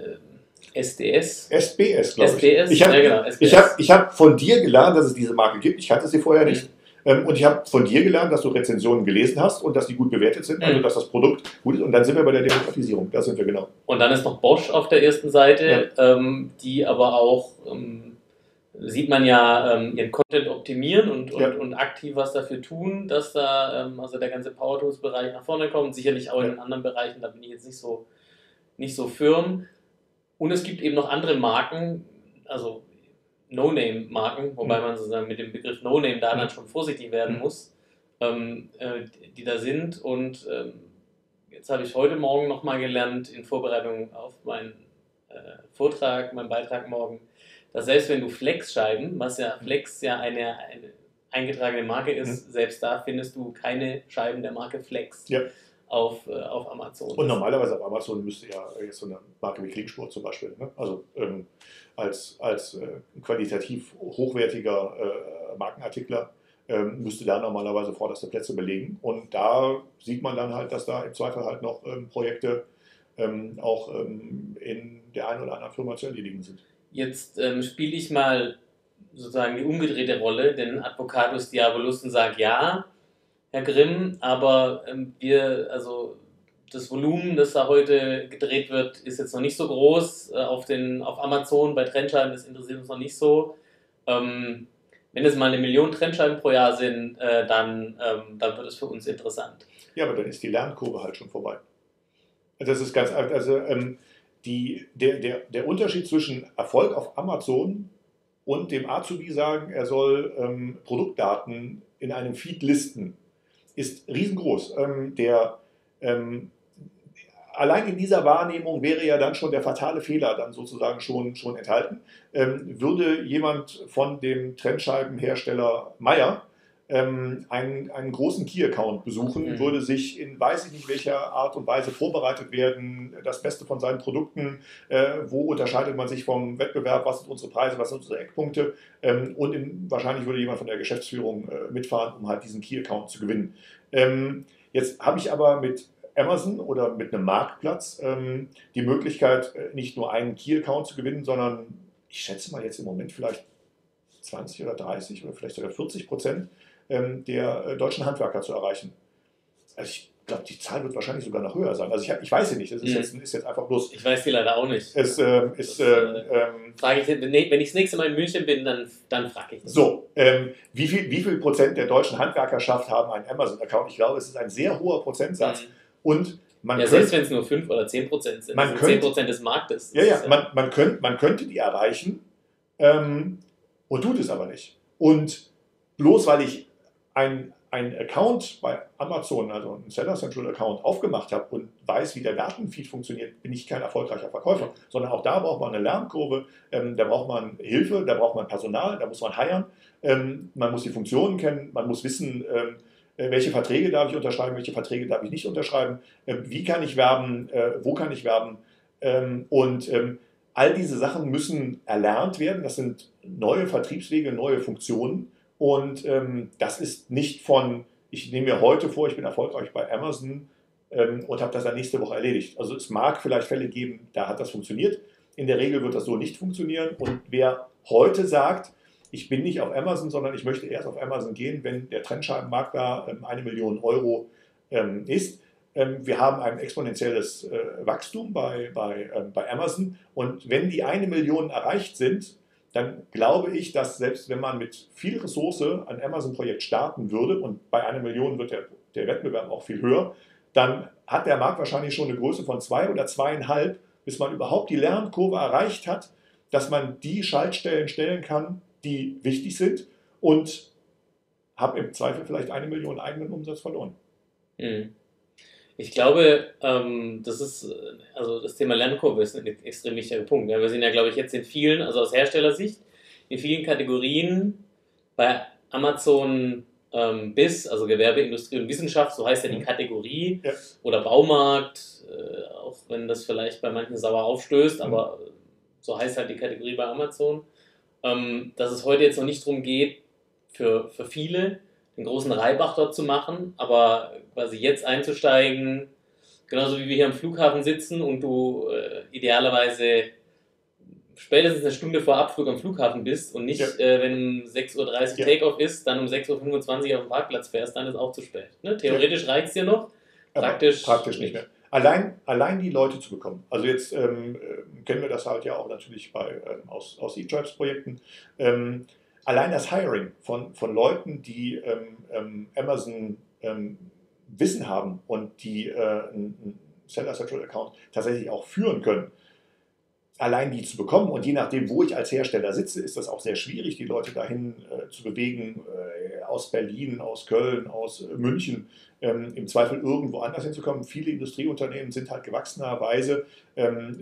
Speaker 1: SDS.
Speaker 2: SBS, glaube ich. SBS, ich habe ja, genau, ich hab, ich hab von dir gelernt, dass es diese Marke gibt. Ich kannte sie vorher nicht. Mhm. Ähm, und ich habe von dir gelernt, dass du Rezensionen gelesen hast und dass die gut bewertet sind, also mhm. dass das Produkt gut ist. Und dann sind wir bei der Demokratisierung. Da sind wir genau.
Speaker 1: Und dann ist noch Bosch auf der ersten Seite, ja. ähm, die aber auch, ähm, sieht man ja, ähm, ihren Content optimieren und, und, ja. und, aktiv was dafür tun, dass da also der ganze Power Tools Bereich nach vorne kommt. Sicherlich auch ja. in anderen Bereichen, da bin ich jetzt nicht so, nicht so firm. Und es gibt eben noch andere Marken, also No-Name-Marken, wobei mhm. man sozusagen mit dem Begriff No-Name da dann mhm. schon vorsichtig werden mhm. muss, ähm, äh, die da sind. Und ähm, jetzt habe ich heute Morgen nochmal gelernt, in Vorbereitung auf meinen äh, Vortrag, meinen Beitrag morgen, dass selbst wenn du Flex-Scheiben, was ja Flex ja eine, eine eingetragene Marke ist, mhm. selbst da findest du keine Scheiben der Marke Flex. Ja auf, äh, auf Amazon.
Speaker 2: Und normalerweise auf Amazon müsste ja jetzt so eine Marke wie Klingsport zum Beispiel, ne? also ähm, als, als äh, qualitativ hochwertiger äh, Markenartikler ähm, müsste da normalerweise vorderste Plätze belegen. Und da sieht man dann halt, dass da im Zweifel halt noch ähm, Projekte ähm, auch ähm, in der einen oder anderen Firma zu erledigen sind.
Speaker 1: Jetzt ähm, spiele ich mal sozusagen die umgedrehte Rolle, den Advocatus Diabolus und sage ja, Herr Grimm, aber ähm, wir, also das Volumen, das da heute gedreht wird, ist jetzt noch nicht so groß. Äh, auf, den, auf Amazon bei Trennscheiben, das interessiert uns noch nicht so. Ähm, wenn es mal eine Million Trennscheiben pro Jahr sind, äh, dann, ähm, dann wird es für uns interessant.
Speaker 2: Ja, aber dann ist die Lernkurve halt schon vorbei. Das ist ganz also ähm, die, der, der, der Unterschied zwischen Erfolg auf Amazon und dem Azubi sagen, er soll ähm, Produktdaten in einem Feed listen, ist riesengroß. Ähm, der ähm, allein in dieser Wahrnehmung wäre ja dann schon der fatale Fehler dann sozusagen schon, schon enthalten. Ähm, würde jemand von dem Trennscheibenhersteller Meyer ähm, einen, einen großen Key-Account besuchen, mhm. würde sich in weiß ich nicht welcher Art und Weise vorbereitet werden, das Beste von seinen Produkten, äh, wo unterscheidet man sich vom Wettbewerb, was sind unsere Preise, was sind unsere Eckpunkte ähm, und in, wahrscheinlich würde jemand von der Geschäftsführung äh, mitfahren, um halt diesen Key-Account zu gewinnen. Ähm, jetzt habe ich aber mit Amazon oder mit einem Marktplatz ähm, die Möglichkeit, äh, nicht nur einen Key-Account zu gewinnen, sondern ich schätze mal jetzt im Moment vielleicht 20 oder 30 oder vielleicht sogar 40 Prozent ähm, der äh, deutschen Handwerker zu erreichen. Also ich glaube, die Zahl wird wahrscheinlich sogar noch höher sein. Also ich, ich weiß sie nicht. Das ist, mhm. jetzt, ist, jetzt, einfach bloß.
Speaker 1: Ich weiß die leider auch nicht.
Speaker 2: Es, äh, ist, das, äh, ähm,
Speaker 1: frage ich, wenn ich das nächste Mal in München bin, dann, dann frage ich.
Speaker 2: Das. So, ähm, wie, viel, wie viel Prozent der deutschen Handwerkerschaft haben einen Amazon-Account? Ich glaube, es ist ein sehr hoher Prozentsatz. Mhm. Und man
Speaker 1: ja,
Speaker 2: könnte,
Speaker 1: selbst wenn es nur 5 oder 10 Prozent sind,
Speaker 2: man
Speaker 1: sind
Speaker 2: könnte,
Speaker 1: 10 Prozent des Marktes.
Speaker 2: Ja, ja, man, man, könnt, man könnte die erreichen ähm, und tut es aber nicht. Und bloß weil ich ein, ein Account bei Amazon, also einen Seller Central Account aufgemacht habe und weiß, wie der Datenfeed funktioniert, bin ich kein erfolgreicher Verkäufer, sondern auch da braucht man eine Lernkurve, ähm, da braucht man Hilfe, da braucht man Personal, da muss man heiern, ähm, man muss die Funktionen kennen, man muss wissen, ähm, äh, welche Verträge darf ich unterschreiben, welche Verträge darf ich nicht unterschreiben, äh, wie kann ich werben, äh, wo kann ich werben. Ähm, und ähm, all diese Sachen müssen erlernt werden. Das sind neue Vertriebswege, neue Funktionen und ähm, das ist nicht von, ich nehme mir heute vor, ich bin erfolgreich bei Amazon und habe das dann nächste Woche erledigt. Also es mag vielleicht Fälle geben, da hat das funktioniert. In der Regel wird das so nicht funktionieren und wer heute sagt, ich bin nicht auf Amazon, sondern ich möchte erst auf Amazon gehen, wenn der Trennscheibenmarkt da ähm, eine Million Euro ähm, ist. Ähm, wir haben ein exponentielles äh, Wachstum bei, bei, bei Amazon und wenn die eine Million erreicht sind, dann glaube ich, dass selbst wenn man mit viel Ressource ein Amazon-Projekt starten würde und bei einer Million wird der, der Wettbewerb auch viel höher, dann hat der Markt wahrscheinlich schon eine Größe von zwei oder zweieinhalb, bis man überhaupt die Lernkurve erreicht hat, dass man die Schaltstellen stellen kann, die wichtig sind und habe im Zweifel vielleicht eine Million eigenen Umsatz verloren.
Speaker 1: Hm. Ich glaube, ähm, das ist, also das Thema Lernkurve ist ein extrem wichtiger Punkt. Ja, wir sind ja, glaube ich, jetzt in vielen, also aus Herstellersicht, in vielen Kategorien bei Amazon ähm, bis, also Gewerbe, Industrie und Wissenschaft, so heißt ja die mhm. Kategorie, ja. oder Baumarkt, äh, auch wenn das vielleicht bei manchen sauer aufstößt, mhm. aber so heißt halt die Kategorie bei Amazon ähm, dass es heute jetzt noch nicht darum geht, für, für viele den großen Reibach dort zu machen, aber quasi jetzt einzusteigen, genauso wie wir hier am Flughafen sitzen und du äh, idealerweise spätestens eine Stunde vor Abflug am Flughafen bist und nicht, ja. äh, wenn um 6.30 Uhr ja. Takeoff ist, dann um 6.25 Uhr auf dem Parkplatz fährst, dann ist auch zu spät. Ne? Theoretisch ja. reicht es dir noch, praktisch,
Speaker 2: praktisch nicht mehr. Allein, allein die Leute zu bekommen. Also jetzt ähm, äh, kennen wir das halt ja auch natürlich bei, ähm, aus, aus E-Tribes-Projekten. Ähm, allein das Hiring von, von Leuten, die ähm, ähm Amazon ähm, Wissen haben und die äh, einen Seller Central Account tatsächlich auch führen können, allein die zu bekommen. Und je nachdem, wo ich als Hersteller sitze, ist das auch sehr schwierig, die Leute dahin äh, zu bewegen, äh, aus Berlin, aus Köln, aus äh, München, ähm, im Zweifel irgendwo anders hinzukommen. Viele Industrieunternehmen sind halt gewachsenerweise ähm,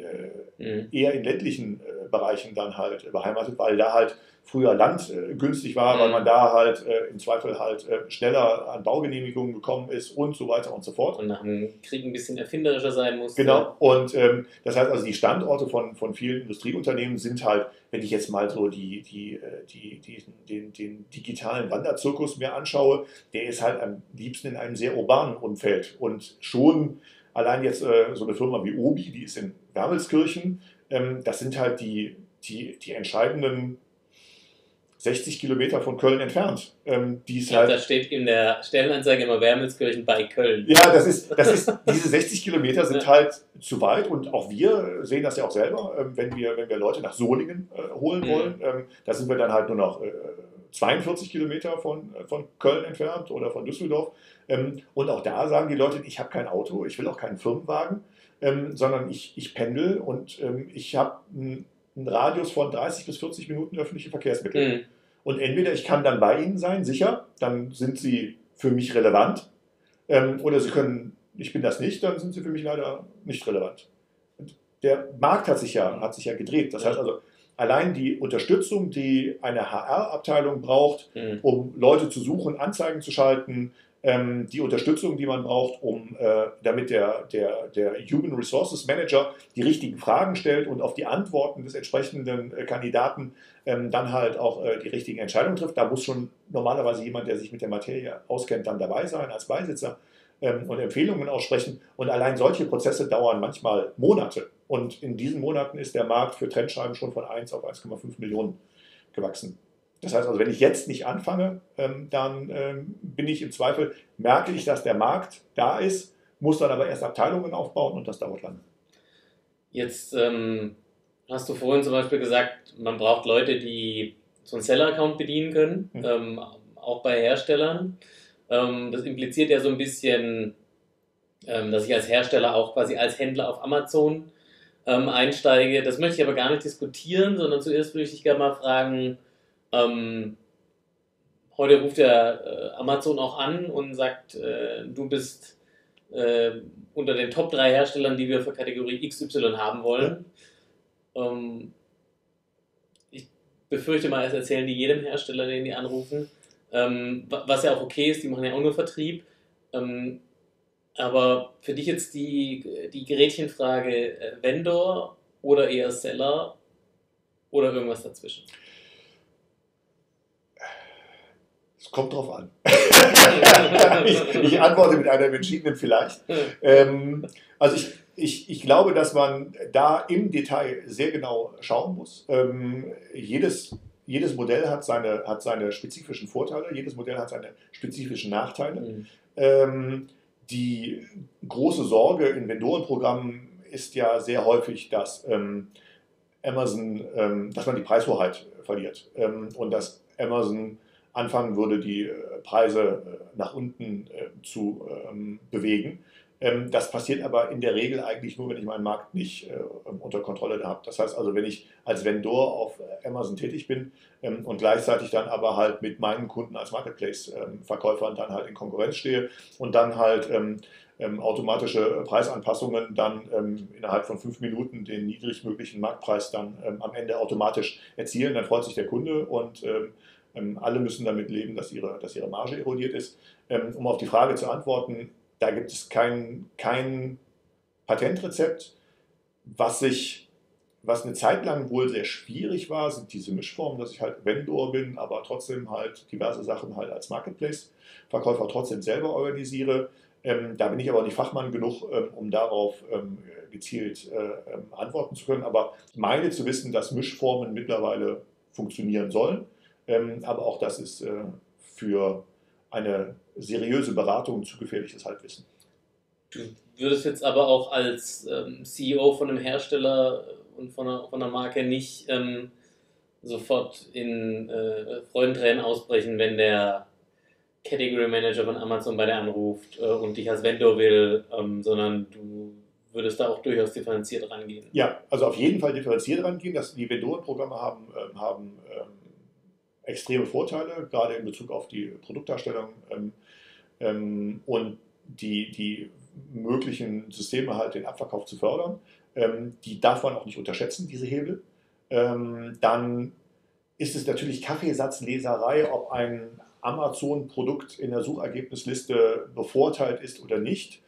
Speaker 2: äh, mhm. eher in ländlichen äh, Bereichen dann halt beheimatet, weil da halt früher Land äh, günstig war,
Speaker 1: Mhm.
Speaker 2: weil man da halt äh, im Zweifel halt äh, schneller an Baugenehmigungen gekommen ist und so weiter und so fort.
Speaker 1: Und nach dem Krieg ein bisschen erfinderischer sein musste.
Speaker 2: Genau. Und ähm, das heißt also, die Standorte von, von vielen Industrieunternehmen sind halt, wenn ich jetzt mal so die, die, äh, die, die, den, den digitalen Wanderzirkus mir anschaue, der ist halt am liebsten in einem sehr urbanen Umfeld. Und schon allein jetzt äh, so eine Firma wie Obi, die ist in Wermelskirchen, ähm, das sind halt die, die, die entscheidenden 60 Kilometer von Köln entfernt. Ähm, die ist halt
Speaker 1: da steht in der Stellenanzeige immer Wermelskirchen bei Köln.
Speaker 2: ja, das ist, das ist, diese 60 Kilometer sind <laughs> halt zu weit und auch wir sehen das ja auch selber, ähm, wenn wir, wenn wir Leute nach Solingen äh, holen
Speaker 1: Mhm.
Speaker 2: wollen. Ähm, da sind wir dann halt nur noch äh, 42 Kilometer von, äh, von Köln entfernt oder von Düsseldorf. Ähm, und auch da sagen die Leute, ich habe kein Auto, ich will auch keinen Firmenwagen, ähm, sondern ich, ich pendel und ähm, ich habe einen, einen Radius von 30 bis 40 Minuten öffentliche Verkehrsmittel.
Speaker 1: Hm.
Speaker 2: Und entweder ich kann dann bei Ihnen sein, sicher, dann sind Sie für mich relevant. Oder Sie können, ich bin das nicht, dann sind Sie für mich leider nicht relevant. Der Markt hat sich ja, hat sich ja gedreht. Das heißt also, allein die Unterstützung, die eine HR-Abteilung braucht,
Speaker 1: Hm.
Speaker 2: um Leute zu suchen, Anzeigen zu schalten, ähm, die Unterstützung, die man braucht, um äh, damit der, der, der Human Resources Manager die richtigen Fragen stellt und auf die Antworten des entsprechenden äh, Kandidaten ähm, dann halt auch äh, die richtigen Entscheidungen trifft. Da muss schon normalerweise jemand, der sich mit der Materie auskennt, dann dabei sein als Beisitzer ähm, und Empfehlungen aussprechen. Und allein solche Prozesse dauern manchmal Monate. Und in diesen Monaten ist der Markt für Trendschreiben schon von 1 auf 1,5 Millionen gewachsen. Das heißt also, wenn ich jetzt nicht anfange, ähm, dann ähm, bin ich im Zweifel, merke ich, dass der Markt da ist, muss dann aber erst Abteilungen aufbauen und das dauert lange.
Speaker 1: Jetzt ähm, hast du vorhin zum Beispiel gesagt, man braucht Leute, die so einen Seller-Account bedienen können,
Speaker 2: Mhm.
Speaker 1: ähm, auch bei Herstellern. Ähm, das impliziert ja so ein bisschen, ähm, dass ich als Hersteller auch quasi als Händler auf Amazon einsteige. Das möchte ich aber gar nicht diskutieren, sondern zuerst würde ich dich gerne mal fragen, ähm, heute ruft der äh, Amazon auch an und sagt, äh, du bist äh, unter den Top 3 Herstellern, die wir für Kategorie XY haben wollen. Ähm, ich befürchte mal, es erzählen die jedem Hersteller, den die anrufen. Ähm, wa- was ja auch okay ist, die machen ja auch nur Vertrieb. Ähm, aber für dich jetzt die, die Gerätchenfrage äh, Vendor oder eher Seller oder irgendwas dazwischen?
Speaker 2: Es kommt drauf an. <laughs> ich, ich antworte mit einem entschiedenen Vielleicht. Ähm, also ich, ich, ich glaube, dass man da im Detail sehr genau schauen muss. Ähm, jedes, jedes Modell hat seine, hat seine spezifischen Vorteile, jedes Modell hat seine spezifischen Nachteile.
Speaker 1: Mhm.
Speaker 2: Ähm, die große Sorge in Vendorenprogrammen ist ja sehr häufig, dass ähm, Amazon, ähm, dass man die Preishoheit verliert ähm, und dass Amazon anfangen würde, die äh, Preise äh, nach unten äh, zu ähm, bewegen. Ähm, das passiert aber in der Regel eigentlich nur, wenn ich meinen Markt nicht äh, unter Kontrolle habe. Das heißt also, wenn ich als Vendor auf Amazon tätig bin ähm, und gleichzeitig dann aber halt mit meinen Kunden als Marketplace-Verkäufern dann halt in Konkurrenz stehe und dann halt ähm, ähm, automatische Preisanpassungen dann ähm, innerhalb von fünf Minuten den niedrigmöglichen Marktpreis dann ähm, am Ende automatisch erzielen, dann freut sich der Kunde und ähm, alle müssen damit leben, dass ihre, dass ihre Marge erodiert ist. Ähm, um auf die Frage zu antworten, da gibt es kein, kein Patentrezept. Was sich, was eine Zeit lang wohl sehr schwierig war, sind diese Mischformen, dass ich halt Vendor bin, aber trotzdem halt diverse Sachen halt als Marketplace-Verkäufer trotzdem selber organisiere. Ähm, da bin ich aber nicht Fachmann genug, ähm, um darauf ähm, gezielt äh, ähm, antworten zu können. Aber ich meine zu wissen, dass Mischformen mittlerweile funktionieren sollen. Ähm, aber auch das ist äh, für eine seriöse Beratung zu gefährliches Halbwissen.
Speaker 1: Du würdest jetzt aber auch als ähm, CEO von einem Hersteller und von einer, von einer Marke nicht ähm, sofort in äh, Freudentränen ausbrechen, wenn der Category Manager von Amazon bei dir anruft äh, und dich als Vendor will, ähm, sondern du würdest da auch durchaus differenziert rangehen.
Speaker 2: Ja, also auf jeden Fall differenziert rangehen. Dass die Vendorenprogramme haben, ähm, haben ähm, extreme Vorteile, gerade in Bezug auf die Produktdarstellung ähm, ähm, und die, die möglichen Systeme halt den Abverkauf zu fördern. Ähm, die darf man auch nicht unterschätzen, diese Hebel. ähm, dann ist es natürlich Kaffeesatzleserei, ob ein Amazon-Produkt in der Suchergebnisliste bevorteilt ist oder nicht.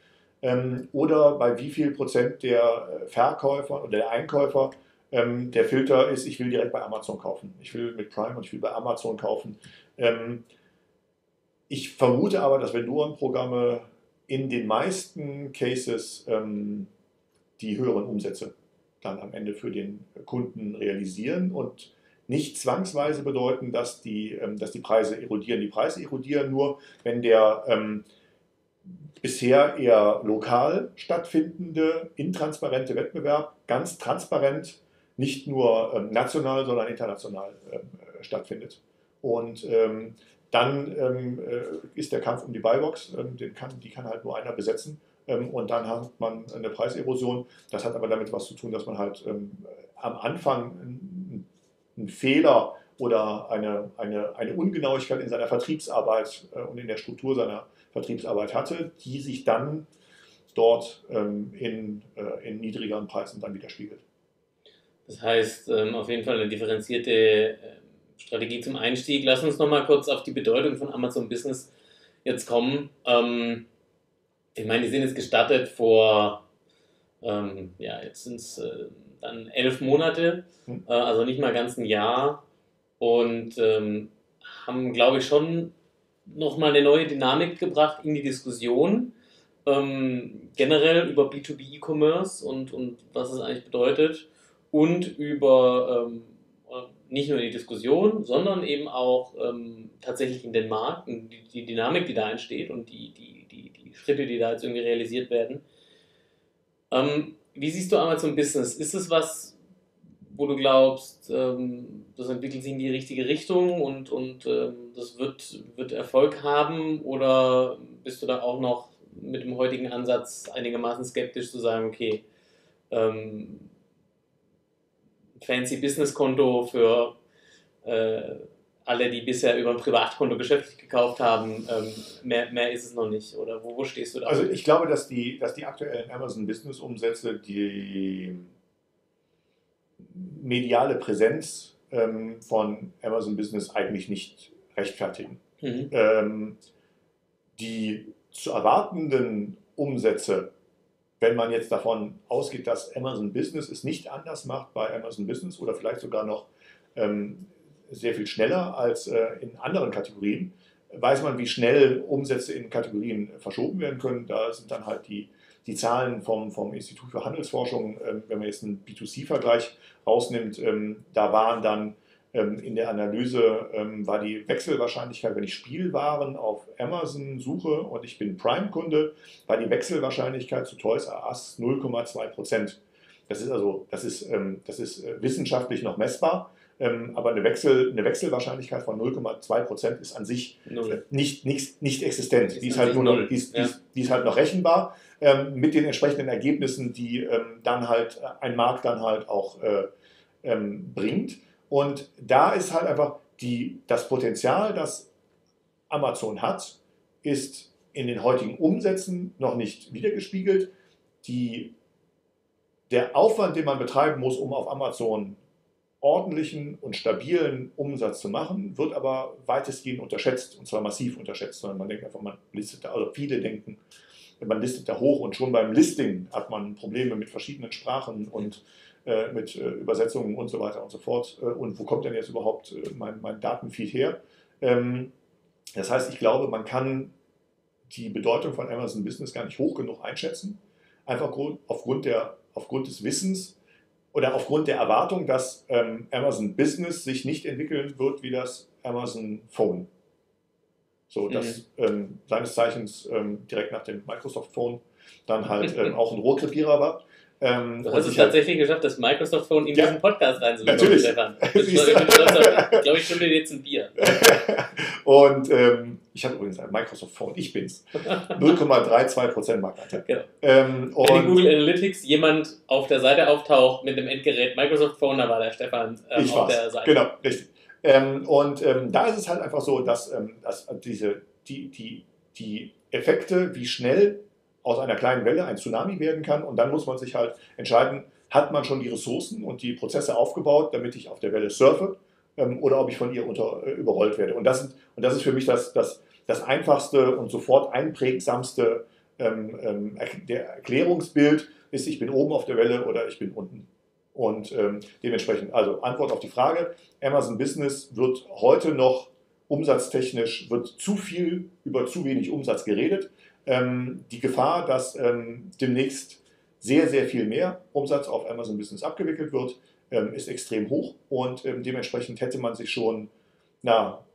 Speaker 2: Oder bei wie viel Prozent der Verkäufer oder der Einkäufer ähm, der Filter ist, ich will direkt bei Amazon kaufen. Ich will mit Prime und ich will bei Amazon kaufen. Ähm, ich vermute aber, dass Vendorenprogramme in den meisten Cases ähm, die höheren Umsätze dann am Ende für den Kunden realisieren und nicht zwangsweise bedeuten, dass die, ähm, dass die Preise erodieren. Die Preise erodieren nur, wenn der ähm, bisher eher lokal stattfindende, intransparente Wettbewerb ganz transparent nicht nur ähm, national, sondern international ähm, äh, stattfindet. Und ähm, dann äh, ist der Kampf um die Buybox, kann, die kann halt nur einer besetzen. Und dann hat man eine Preiserosion. Das hat aber damit was zu tun, dass man halt am Anfang einen, Fehler oder eine, eine, eine Ungenauigkeit in seiner Vertriebsarbeit äh, und in der Struktur seiner Vertriebsarbeit hatte, die sich dann dort in, in niedrigeren Preisen dann widerspiegelt.
Speaker 1: Das heißt, ähm, auf jeden Fall eine differenzierte ähm, Strategie zum Einstieg. Lass uns nochmal kurz auf die Bedeutung von Amazon Business jetzt kommen. Ähm, ich meine, die sind jetzt gestartet vor, ja, jetzt sind es äh, dann elf Monate, hm. äh, also nicht mal ganz ein Jahr und haben, glaube ich, schon nochmal eine neue Dynamik gebracht in die Diskussion. Generell über B2B E-Commerce und, und was es eigentlich bedeutet und über ähm, nicht nur die Diskussion, sondern eben auch ähm, tatsächlich in den Markt und die, die, Dynamik, die da entsteht und die, die, die, die Schritte, die da jetzt irgendwie realisiert werden. Ähm, wie siehst du Amazon Business? Ist es was, wo du glaubst, ähm, das entwickelt sich in die richtige Richtung und, und ähm, das wird, wird Erfolg haben? Oder bist du da auch noch mit dem heutigen Ansatz einigermaßen skeptisch zu sagen, okay, ähm, fancy Business-Konto für äh, alle, die bisher über ein Privatkonto geschäftlich gekauft haben. Ähm, mehr, mehr ist es noch nicht. Oder wo, wo stehst du da?
Speaker 2: Also ich glaube, dass die, dass die aktuellen Amazon Business-Umsätze die mediale Präsenz ähm, von Amazon Business eigentlich nicht rechtfertigen. Mhm. Ähm, die zu erwartenden Umsätze wenn man jetzt davon ausgeht, dass Amazon Business es nicht anders macht bei Amazon Business oder vielleicht sogar noch ähm, sehr viel schneller als äh, in anderen Kategorien, weiß man, wie schnell Umsätze in Kategorien verschoben werden können. Da sind dann halt die, die Zahlen vom, vom Institut für Handelsforschung, äh, wenn man jetzt einen B2C-Vergleich rausnimmt, ähm, da waren dann in der Analyse ähm, war die Wechselwahrscheinlichkeit, wenn ich Spielwaren auf Amazon suche und ich bin Prime-Kunde, war die Wechselwahrscheinlichkeit zu Toys R Us 0,2 Prozent. Das ist also, das ist, ähm, das ist äh, wissenschaftlich noch messbar, aber eine, Wechsel, eine Wechselwahrscheinlichkeit von 0,2 Prozent ist an sich Null. nicht, nicht, nicht existent. Ist die, ist halt nur noch, die, ist, ja. die, ist, halt noch rechenbar mit den entsprechenden Ergebnissen, die dann halt ein Markt dann halt auch äh, bringt. Und da ist halt einfach die, das Potenzial, das Amazon hat, ist in den heutigen Umsätzen noch nicht wiedergespiegelt. Die, der Aufwand, den man betreiben muss, um auf Amazon ordentlichen und stabilen Umsatz zu machen, wird aber weitestgehend unterschätzt und zwar massiv unterschätzt, sondern man denkt einfach, man listet da, also viele denken, man listet da hoch und schon beim Listing hat man Probleme mit verschiedenen Sprachen und äh, mit äh, Übersetzungen und so weiter und so fort. Äh, und wo kommt denn jetzt überhaupt mein, mein Datenfeed her? Ähm, das heißt, ich glaube, man kann die Bedeutung von Amazon Business gar nicht hoch genug einschätzen. Einfach aufgrund, der, aufgrund des Wissens oder aufgrund der Erwartung, dass ähm, Amazon Business sich nicht entwickeln wird wie das Amazon Phone. So, das mhm. ähm, seines Zeichens ähm, direkt nach dem Microsoft Phone dann halt <laughs> ähm, auch ein Rohrkrepierer war.
Speaker 1: Ähm, du hast es tatsächlich halt, geschafft, das Microsoft Phone in ja, diesen Podcast reinzubekommen, <laughs> Stefan. Ich glaube, ich schulde dir jetzt ein Bier. <laughs>
Speaker 2: Und ähm, ich habe übrigens ein Microsoft Phone, ich bin's. <laughs> 0,32% Marktanteil. Genau.
Speaker 1: Ähm, Wenn in Google Analytics jemand auf der Seite auftaucht mit einem Endgerät Microsoft Phone, da war der Stefan
Speaker 2: ähm, ich auf war's. der Seite. Genau, richtig. Ähm, und ähm, da ist es halt einfach so, dass, ähm, dass diese, die, die, die Effekte, wie schnell aus einer kleinen Welle ein Tsunami werden kann. Und dann muss man sich halt entscheiden, hat man schon die Ressourcen und die Prozesse aufgebaut, damit ich auf der Welle surfe ähm, oder ob ich von ihr unter, äh, überrollt werde. Und das, und das ist für mich das, das, das einfachste und sofort einprägsamste ähm, ähm, der Erklärungsbild ist, ich bin oben auf der Welle oder ich bin unten. Und ähm, dementsprechend, also Antwort auf die Frage, Amazon Business wird heute noch umsatztechnisch, wird zu viel über zu wenig Umsatz geredet. Ähm, die Gefahr, dass ähm, demnächst sehr, sehr viel mehr Umsatz auf Amazon Business abgewickelt wird, ähm, ist extrem hoch und ähm, dementsprechend hätte man sich schon na,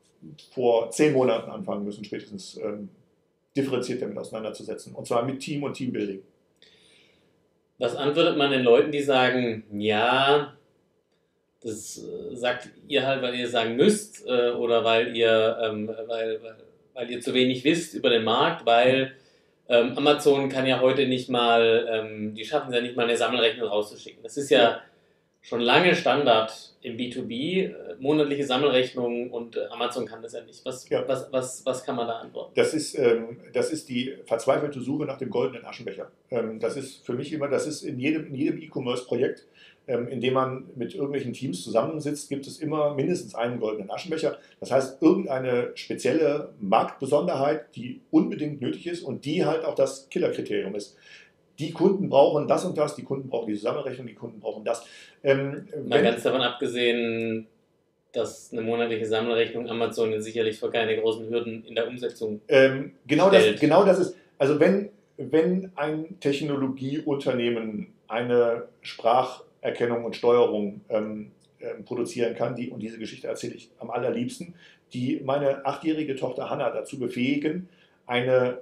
Speaker 2: vor zehn Monaten anfangen müssen, spätestens ähm, differenziert damit auseinanderzusetzen. Und zwar mit Team und Teambuilding.
Speaker 1: Was antwortet man den Leuten, die sagen, ja, das äh, sagt ihr halt, weil ihr sagen müsst äh, oder weil ihr, ähm, weil, weil, weil, ihr zu wenig wisst über den Markt, weil ähm, Amazon kann ja heute nicht mal, ähm, die schaffen es ja nicht mal eine Sammelrechnung rauszuschicken. Das ist ja schon lange Standard im B2B, äh, monatliche Sammelrechnungen und äh, Amazon kann das ja nicht. Was, ja. was, was, was kann man da antworten?
Speaker 2: Das ist, ähm, das ist die verzweifelte Suche nach dem goldenen Aschenbecher. Ähm, das ist für mich immer, das ist in jedem, in jedem E-Commerce-Projekt, ähm, in dem man mit irgendwelchen Teams zusammensitzt, gibt es immer mindestens einen goldenen Aschenbecher. Das heißt, irgendeine spezielle Marktbesonderheit, die unbedingt nötig ist und die halt auch das Killerkriterium ist die Kunden brauchen das und das, die Kunden brauchen diese Sammelrechnung, die Kunden brauchen das.
Speaker 1: Ähm, Mal ganz davon abgesehen, dass eine monatliche Sammelrechnung Amazon sicherlich vor keine großen Hürden in der Umsetzung
Speaker 2: ähm, genau stellt. Das, genau das ist, also wenn, wenn ein Technologieunternehmen eine Spracherkennung und Steuerung ähm, ähm, produzieren kann, die, und diese Geschichte erzähle ich am allerliebsten, die meine achtjährige Tochter Hannah dazu befähigen, eine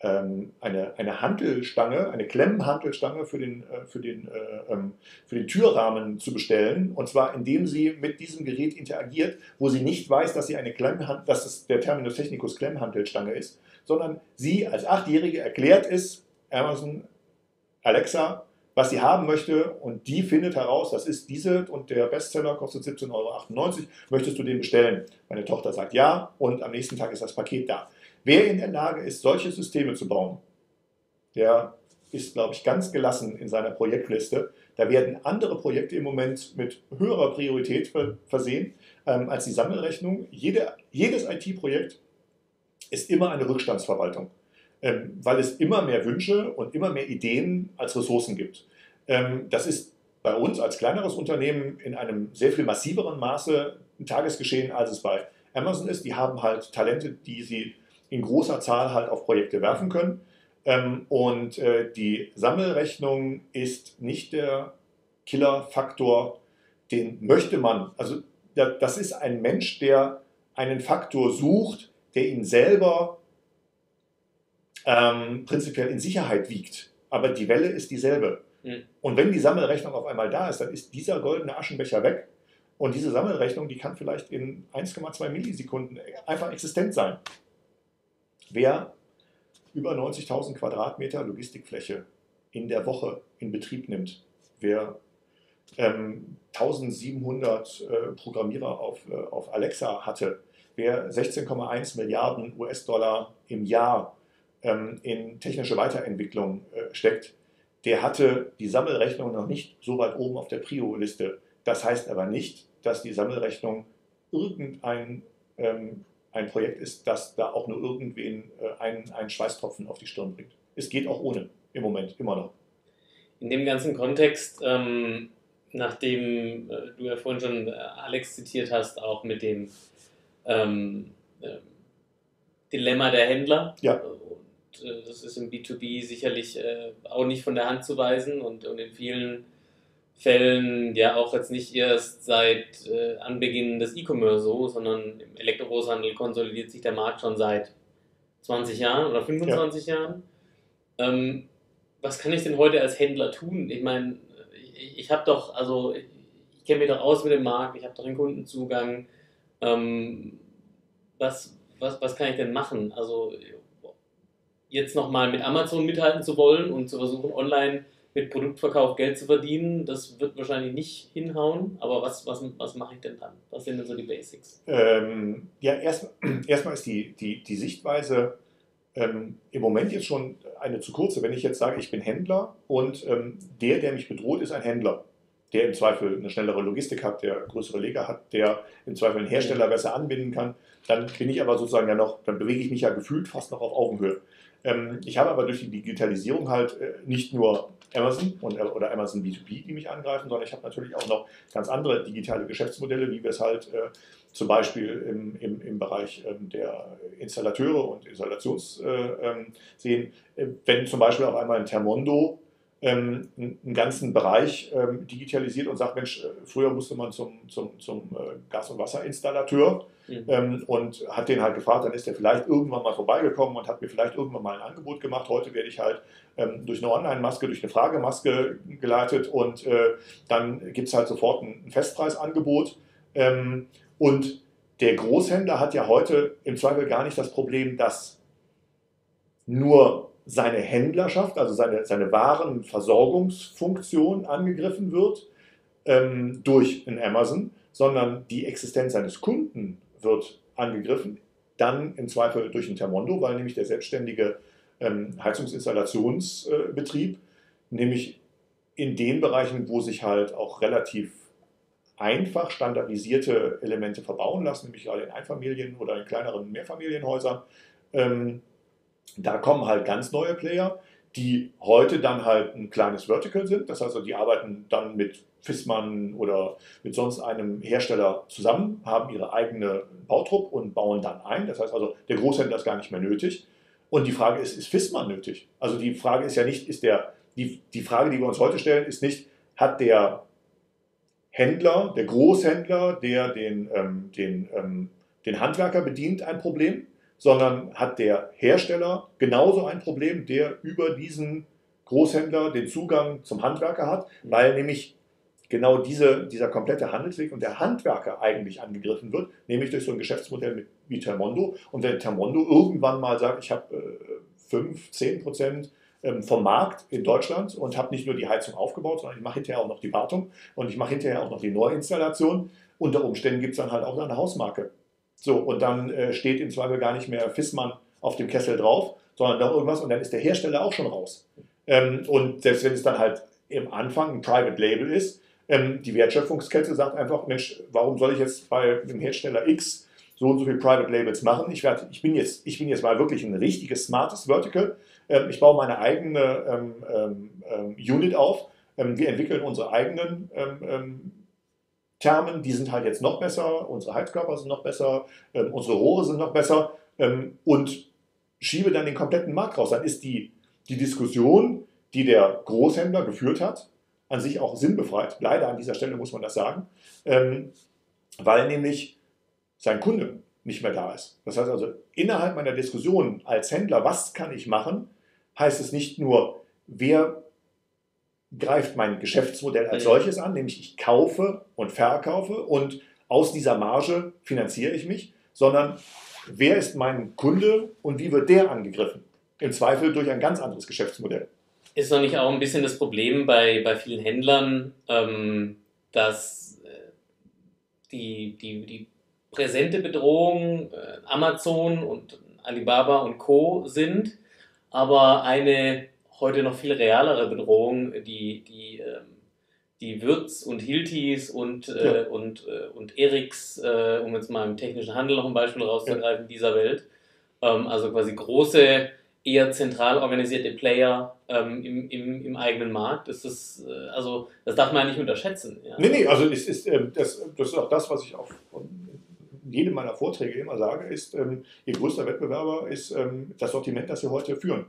Speaker 2: ähm, eine, eine Hantelstange, eine Klemmhantelstange für den, äh, für, den, äh, ähm, für den Türrahmen zu bestellen. Und zwar indem sie mit diesem Gerät interagiert, wo sie nicht weiß, dass sie eine Klemmhand, dass es der Terminus technicus Klemmhantelstange ist, sondern sie als Achtjährige erklärt es Amazon Alexa, was sie haben möchte und die findet heraus, das ist diese und der Bestseller kostet 17,98 Euro, möchtest du den bestellen? Meine Tochter sagt ja und am nächsten Tag ist das Paket da. Wer in der Lage ist, solche Systeme zu bauen, der ist, glaube ich, ganz gelassen in seiner Projektliste. Da werden andere Projekte im Moment mit höherer Priorität versehen ähm, als die Sammelrechnung. Jede, jedes IT-Projekt ist immer eine Rückstandsverwaltung, weil es immer mehr Wünsche und immer mehr Ideen als Ressourcen gibt. Ähm, das ist bei uns als kleineres Unternehmen in einem sehr viel massiveren Maße ein Tagesgeschehen, als es bei Amazon ist. Die haben halt Talente, die sie in großer Zahl halt auf Projekte werfen können. Ähm, und äh, die Sammelrechnung ist nicht der Killerfaktor, den möchte man. Also das ist ein Mensch, der einen Faktor sucht, der ihn selber ähm, prinzipiell in Sicherheit wiegt. Aber die Welle ist dieselbe. Mhm. Und wenn die Sammelrechnung auf einmal da ist, dann ist dieser goldene Aschenbecher weg. Und diese Sammelrechnung, die kann vielleicht in 1,2 Millisekunden einfach existent sein. Wer über 90.000 Quadratmeter Logistikfläche in der Woche in Betrieb nimmt, wer ähm, 1700 äh, Programmierer auf, äh, auf Alexa hatte, wer 16,1 Milliarden US-Dollar im Jahr ähm, in technische Weiterentwicklung äh, steckt, der hatte die Sammelrechnung noch nicht so weit oben auf der Prio-Liste. Das heißt aber nicht, dass die Sammelrechnung irgendein ähm, ein Projekt ist, das da auch nur irgendwen äh, einen, einen Schweißtropfen auf die Stirn bringt. Es geht auch ohne, im Moment, immer noch.
Speaker 1: In dem ganzen Kontext, ähm, nachdem äh, du ja vorhin schon äh, Alex zitiert hast, auch mit dem ähm, äh, Dilemma der Händler.
Speaker 2: Ja.
Speaker 1: Und äh, das ist im B2B sicherlich äh, auch nicht von der Hand zu weisen und, und in vielen Fällen ja auch jetzt nicht erst seit äh, Anbeginn des E-Commerce so, sondern im Elektrogroßhandel konsolidiert sich der Markt schon seit 20 Jahren oder 25 ja. Jahren. Ähm, was kann ich denn heute als Händler tun? Ich meine, ich, ich habe doch, also ich, ich kenne mich doch aus mit dem Markt, ich habe doch den Kundenzugang. Ähm, was, was, was kann ich denn machen? Also jetzt nochmal mit Amazon mithalten zu wollen und zu versuchen, online mit Produktverkauf Geld zu verdienen, das wird wahrscheinlich nicht hinhauen. Aber was, was, was mache ich denn dann? Was sind denn so die Basics?
Speaker 2: Ähm, ja, <clears throat> erstmal erst ist die, die, die Sichtweise ähm, im Moment jetzt schon eine zu kurze. Wenn ich jetzt sage, ich bin Händler und ähm, der, der mich bedroht, ist ein Händler, der im Zweifel eine schnellere Logistik hat, der größere Leger hat, der im Zweifel einen Hersteller besser anbinden kann, dann bin ich aber sozusagen ja noch, dann bewege ich mich ja gefühlt fast noch auf Augenhöhe. Ähm, ich habe aber durch die Digitalisierung halt äh, nicht nur Amazon und, äh, oder Amazon B2B, die mich angreifen, sondern ich habe natürlich auch noch ganz andere digitale Geschäftsmodelle, wie wir es halt äh, zum Beispiel im, im, im Bereich ähm, der Installateure und Installations äh, ähm, sehen. Äh, wenn zum Beispiel auf einmal ein Thermondo ähm, einen ganzen Bereich ähm, digitalisiert und sagt, Mensch, äh, früher musste man zum, zum, zum äh, Gas- und Wasserinstallateur mhm. ähm, und hat den halt gefragt, dann ist der vielleicht irgendwann mal vorbeigekommen und hat mir vielleicht irgendwann mal ein Angebot gemacht. Heute werde ich halt ähm, durch eine Online-Maske, durch eine Fragemaske geleitet und äh, dann gibt es halt sofort ein, Festpreisangebot. Ähm, und der Großhändler hat ja heute im Zweifel gar nicht das Problem, dass nur seine Händlerschaft, also seine, seine Warenversorgungsfunktion angegriffen wird ähm, durch ein Amazon, sondern die Existenz seines Kunden wird angegriffen, dann im Zweifel durch ein Thermondo, weil nämlich der selbstständige ähm, Heizungsinstallationsbetrieb, äh, nämlich in den Bereichen, wo sich halt auch relativ einfach standardisierte Elemente verbauen lassen, nämlich gerade in Einfamilien- oder in kleineren Mehrfamilienhäusern, ähm, da kommen halt ganz neue Player, die heute dann halt ein kleines Vertical sind. Das heißt, also, die arbeiten dann mit Fissmann oder mit sonst einem Hersteller zusammen, haben ihre eigene Bautrupp und bauen dann ein. Das heißt also, der Großhändler ist gar nicht mehr nötig. Und die Frage ist, ist Fissmann nötig? Also die Frage ist ja nicht, ist der, die, die Frage, die wir uns heute stellen, ist nicht, hat der Händler, der Großhändler, der den, ähm, den, ähm, den Handwerker bedient, ein Problem, sondern hat der Hersteller genauso ein Problem, der über diesen Großhändler den Zugang zum Handwerker hat, weil nämlich genau diese, dieser komplette Handelsweg und der Handwerker eigentlich angegriffen wird, nämlich durch so ein Geschäftsmodell mit, wie Termondo. Und wenn Termondo irgendwann mal sagt, ich habe äh, 5, 10 Prozent ähm, vom Markt in Deutschland und habe nicht nur die Heizung aufgebaut, sondern ich mache hinterher auch noch die Wartung und ich mache hinterher auch noch die Neuinstallation. Unter Umständen gibt es dann halt auch eine Hausmarke. So, und dann äh, steht im Zweifel gar nicht mehr Fissmann auf dem Kessel drauf, sondern noch irgendwas und dann ist der Hersteller auch schon raus. Ähm, und selbst wenn es dann halt im Anfang ein Private Label ist, ähm, die Wertschöpfungskette sagt einfach, Mensch, warum soll ich jetzt bei dem Hersteller X so und so viel Private Labels machen? Ich, werd, ich, bin, jetzt, ich bin jetzt mal wirklich ein richtiges, smartes Vertical. Ähm, ich baue meine eigene ähm, ähm, ähm Unit auf. wir entwickeln unsere eigenen Thermen, die sind halt jetzt noch besser, unsere Heizkörper sind noch besser, ähm, unsere Rohre sind noch besser ähm, und schiebe dann den kompletten Markt raus. Dann ist die, die Diskussion, die der Großhändler geführt hat, an sich auch sinnbefreit. Leider an dieser Stelle muss man das sagen, ähm, weil nämlich sein Kunde nicht mehr da ist. Das heißt also, innerhalb meiner Diskussion als Händler, was kann ich machen, heißt es nicht nur, wer greift mein Geschäftsmodell als solches an, nämlich ich kaufe und verkaufe und aus dieser Marge finanziere ich mich, sondern wer ist mein Kunde und wie wird der angegriffen? Im Zweifel durch ein ganz anderes Geschäftsmodell.
Speaker 1: Ist noch nicht auch ein bisschen das Problem bei, bei vielen Händlern, ähm, dass äh, die, die, die präsente Bedrohung äh, Amazon und Alibaba und Co. sind, aber eine heute noch viel realere Bedrohung, die, die, ähm, die Würz und Hiltis und, äh, ja. und, äh, und Eriks, äh, um jetzt mal im technischen Handel noch ein Beispiel rauszugreifen, ja. dieser Welt. Ähm, also quasi große, eher zentral organisierte Player ähm, im, im, im eigenen Markt. Ist das, äh, also, das darf man ja nicht unterschätzen. Ja.
Speaker 2: Nee, nee, also es ist, das, das ist auch das, was ich auch jedem meiner Vorträge immer sage, ist, ähm, ihr größter Wettbewerber ist ähm, das Sortiment, das wir heute führen.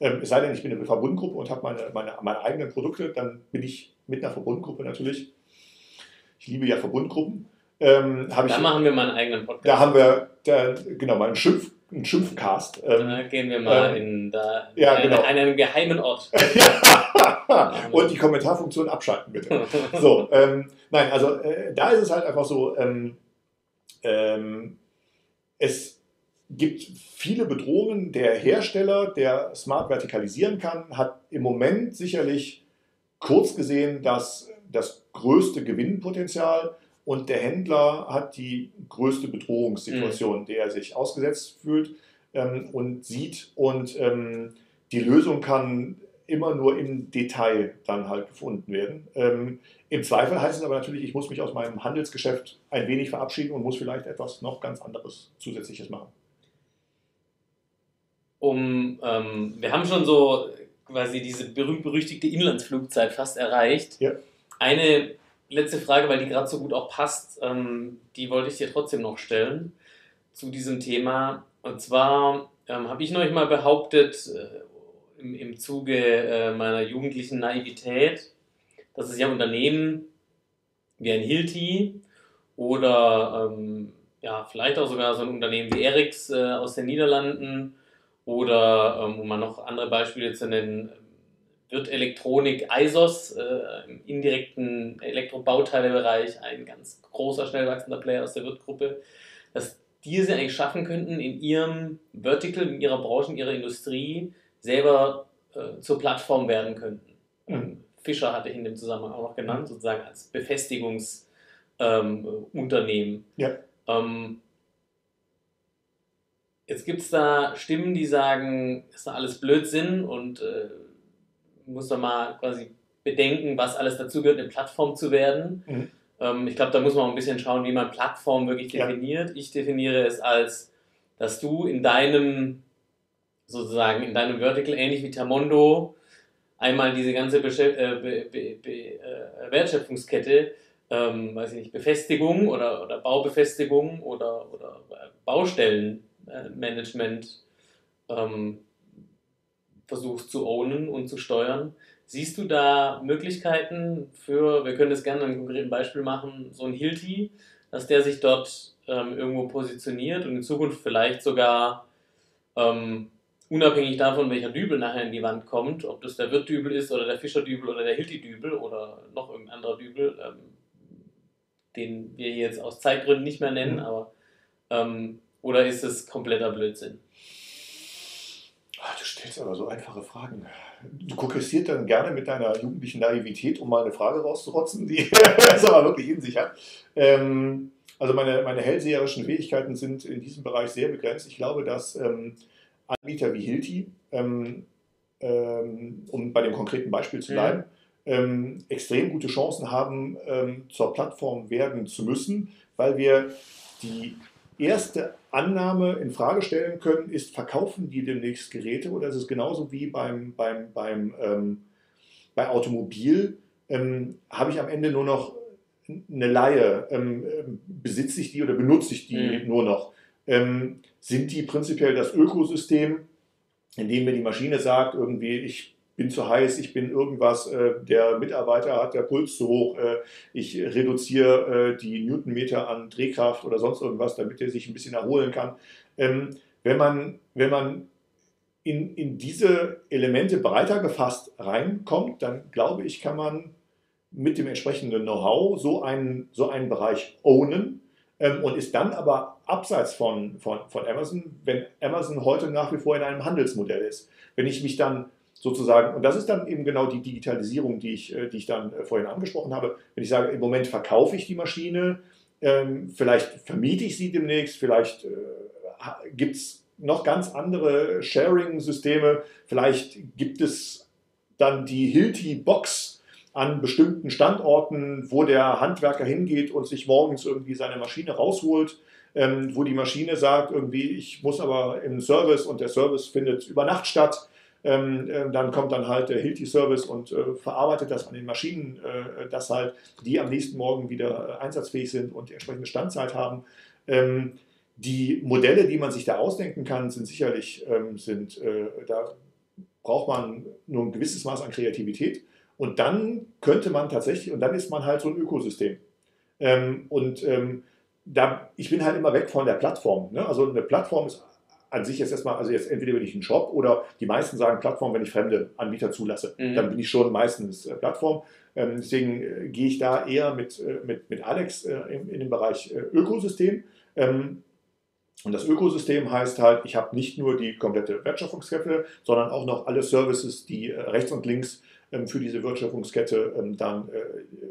Speaker 2: Ähm, es sei denn, ich bin eine Verbundgruppe und habe meine, meine, meine eigenen Produkte, dann bin ich mit einer Verbundgruppe natürlich. Ich liebe ja Verbundgruppen.
Speaker 1: Ähm, da ich, machen wir mal einen eigenen
Speaker 2: Podcast. Da haben wir, da, genau, mal einen, Schimpf, einen Schimpfcast.
Speaker 1: Ähm, da gehen wir mal ähm, in, da, ja, genau. einen geheimen Ort. <laughs>
Speaker 2: und die Kommentarfunktion abschalten, bitte. <laughs> so, ähm, nein, also äh, da ist es halt einfach so, ähm, ähm, es gibt viele Bedrohungen. Der Hersteller, der smart vertikalisieren kann, hat im Moment sicherlich kurz gesehen das, das größte Gewinnpotenzial und der Händler hat die größte Bedrohungssituation, mhm. der er sich ausgesetzt fühlt. ähm, und sieht und ähm, die Lösung kann immer nur im Detail dann halt gefunden werden. Ähm, Im Zweifel heißt es aber natürlich, ich muss mich aus meinem Handelsgeschäft ein wenig verabschieden und muss vielleicht etwas noch ganz anderes Zusätzliches machen.
Speaker 1: Um, ähm, wir haben schon so quasi diese berühmt-berüchtigte Inlandsflugzeit fast erreicht.
Speaker 2: Ja.
Speaker 1: Eine letzte Frage, weil die gerade so gut auch passt, ähm, die wollte ich dir trotzdem noch stellen zu diesem Thema. Und zwar ähm, habe ich neulich mal behauptet, äh, im, im Zuge äh, meiner jugendlichen Naivität, dass es ja Unternehmen wie ein Hilti oder ähm, ja, vielleicht auch sogar so ein Unternehmen wie Erics äh, aus den Niederlanden oder, ähm, um mal noch andere Beispiele zu nennen, wird Elektronik ISOS äh, im indirekten Elektrobauteilebereich ein ganz großer, schnell wachsender Player aus der Wirt-Gruppe, dass diese eigentlich schaffen könnten, in ihrem Vertical, in ihrer Branche, in ihrer Industrie selber äh, zur Plattform werden könnten. Mhm. Fischer hatte ich in dem Zusammenhang auch noch genannt, sozusagen als Befestigungsunternehmen. Ähm,
Speaker 2: ja.
Speaker 1: Ähm, jetzt gibt es da Stimmen, die sagen, das ist alles Blödsinn und äh, muss man mal quasi bedenken, was alles dazu gehört, eine Plattform zu werden. Mhm. Ähm, ich glaube, da muss man auch ein bisschen schauen, wie man Plattform wirklich definiert. Ja. Ich definiere es als, dass du in deinem sozusagen in deinem Vertical, ähnlich wie Tamondo, einmal diese ganze Besch äh, Be Be Be äh, Wertschöpfungskette, ähm, weiß ich nicht, Befestigung oder, oder Baubefestigung oder, oder Baustellenmanagement ähm, versuchst zu ownen und zu steuern. Siehst du da Möglichkeiten für, wir können das gerne an einem konkreten Beispiel machen, so ein Hilti, dass der sich dort ähm, irgendwo positioniert und in Zukunft vielleicht sogar ähm, unabhängig davon, welcher Dübel nachher in die Wand kommt, ob das der Wirt-Dübel ist oder der Fischer-Dübel oder der Hilti-Dübel oder noch irgendein anderer Dübel, ähm, den wir jetzt aus Zeitgründen nicht mehr nennen, mhm. aber ähm, oder ist es kompletter Blödsinn?
Speaker 2: Ach, du stellst aber so einfache Fragen. Du kokessierst dann gerne mit deiner jugendlichen Naivität, um mal eine Frage rauszurotzen, die <laughs> es aber wirklich in sich hat. Ähm, also meine, meine hellseherischen Fähigkeiten sind in diesem Bereich sehr begrenzt. Ich glaube, dass ähm, Anbieter wie Hilti, ähm, ähm, um bei dem konkreten Beispiel zu bleiben, ja. ähm, extrem gute Chancen haben, ähm, zur Plattform werden zu müssen, weil wir die erste Annahme in Frage stellen können, ist, verkaufen die demnächst Geräte oder ist es genauso wie beim, beim, beim, ähm, bei Automobil, ähm, habe ich am Ende nur noch eine Laie, besitze ich die oder benutze ich die mhm. nur noch? ähm, sind die prinzipiell das Ökosystem, in dem mir die Maschine sagt, irgendwie, ich bin zu heiß, ich bin irgendwas, äh, der Mitarbeiter hat der Puls zu hoch, äh, ich reduziere äh, die Newtonmeter an Drehkraft oder sonst irgendwas, damit er sich ein bisschen erholen kann. Ähm, wenn man, wenn man in, in diese Elemente breiter gefasst reinkommt, dann glaube ich, kann man mit dem entsprechenden Know-how so einen, so einen Bereich ownen ähm, und ist dann aber abseits von, von, von Amazon, wenn Amazon heute nach wie vor in einem Handelsmodell ist. Wenn ich mich dann sozusagen, und das ist dann eben genau die Digitalisierung, die ich, äh, die ich dann äh, vorhin angesprochen habe, wenn ich sage, im Moment verkaufe ich die Maschine, ähm, vielleicht vermiete ich sie demnächst, vielleicht äh, gibt es noch ganz andere Sharing-Systeme, vielleicht gibt es dann die Hilti-Box, an bestimmten Standorten, wo der Handwerker hingeht und sich morgens irgendwie seine Maschine rausholt, ähm, wo die Maschine sagt, irgendwie, ich muss aber im Service und der Service findet über Nacht statt. Ähm, äh, dann kommt dann halt der Hilti-Service und äh, verarbeitet das an den Maschinen, äh, dass halt die am nächsten Morgen wieder äh, einsatzfähig sind und die entsprechende Standzeit haben. Ähm, die Modelle, die man sich da ausdenken kann, sind sicherlich, ähm, sind, äh, da braucht man nur ein gewisses Maß an Kreativität. Und dann könnte man tatsächlich, und dann ist man halt so ein Ökosystem. Und da, ich bin halt immer weg von der Plattform. Ne? Also eine Plattform ist an sich jetzt erstmal, also jetzt entweder bin ich ein Shop oder die meisten sagen Plattform, wenn ich fremde Anbieter zulasse. Mhm. Dann bin ich schon meistens äh, Plattform. Ähm, deswegen äh, gehe ich da eher mit, äh, mit, mit Alex in, in den Bereich Ökosystem. Ähm, und das Ökosystem heißt halt, ich habe nicht nur die komplette Wertschöpfungskette, sondern auch noch alle Services, die rechts und links ähm, für diese Wertschöpfungskette dann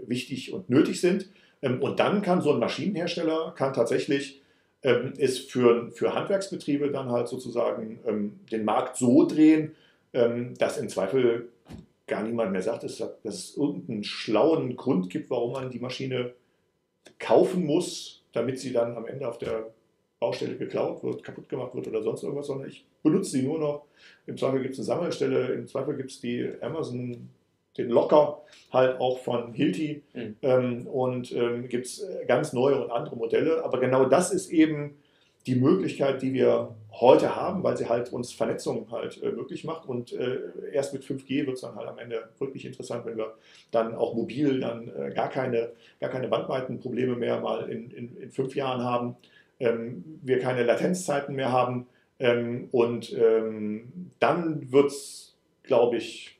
Speaker 2: wichtig und nötig sind. Und dann kann so ein Maschinenhersteller kann tatsächlich ähm, ist für, für Handwerksbetriebe dann halt sozusagen ähm, den Markt so drehen, ähm, dass im Zweifel gar niemand mehr sagt, dass, dass es irgendeinen schlauen Grund gibt, warum man die Maschine kaufen muss, damit sie dann am Ende auf der Baustelle geklaut wird, kaputt gemacht wird oder sonst irgendwas, sondern ich benutze sie nur noch. Im Zweifel gibt es eine Sammelstelle, im Zweifel gibt es die Amazon, den Locker halt auch von Hilti mhm. ähm, und ähm, gibt es ganz neue und andere Modelle. Aber genau das ist eben die Möglichkeit, die wir heute haben, weil sie halt uns Vernetzung halt äh, möglich macht. Und äh, erst mit 5G wird es dann halt am Ende wirklich interessant, wenn wir dann auch mobil dann äh, gar, keine, gar keine Bandbreitenprobleme mehr mal in, in, in fünf Jahren haben, ähm, wir keine Latenzzeiten mehr haben. Ähm, und ähm, dann wird es, glaube ich,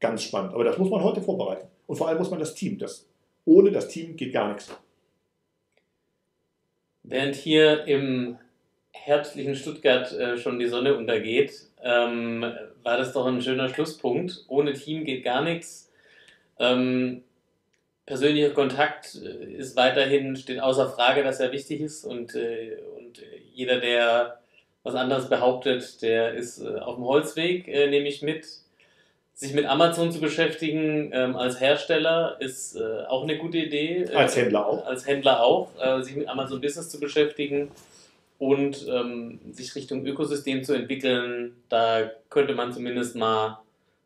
Speaker 2: ganz spannend. Aber das muss man heute vorbereiten. Und vor allem muss man das Team. Das, ohne das Team geht gar nichts.
Speaker 1: Während hier im herbstlichen Stuttgart äh, schon die Sonne untergeht, ähm, war das doch ein schöner Schlusspunkt. Ohne Team geht gar nichts. Ähm, persönlicher Kontakt äh, ist weiterhin, steht außer Frage, dass er wichtig ist und, äh, und jeder, der was anderes behauptet, der ist äh, auf dem Holzweg, äh, nehme ich mit. Sich mit Amazon zu beschäftigen ähm, als Hersteller ist äh, auch eine gute Idee.
Speaker 2: Als Händler auch.
Speaker 1: Als Händler auch. sich mit Amazon Business zu beschäftigen und ähm, sich Richtung Ökosystem zu entwickeln, da könnte man zumindest mal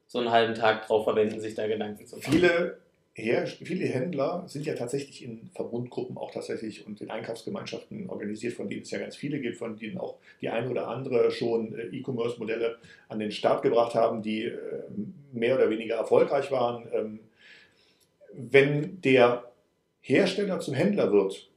Speaker 1: so einen halben Tag drauf verwenden, sich da Gedanken zu
Speaker 2: machen. Viele, Her viele Händler sind ja tatsächlich in Verbundgruppen auch tatsächlich und in Einkaufsgemeinschaften organisiert, von denen es ja ganz viele gibt, von denen auch die eine oder andere schon äh, E-Commerce-Modelle an den Start gebracht haben, die äh, mehr oder weniger erfolgreich waren. Ähm, wenn der Hersteller zum Händler wird,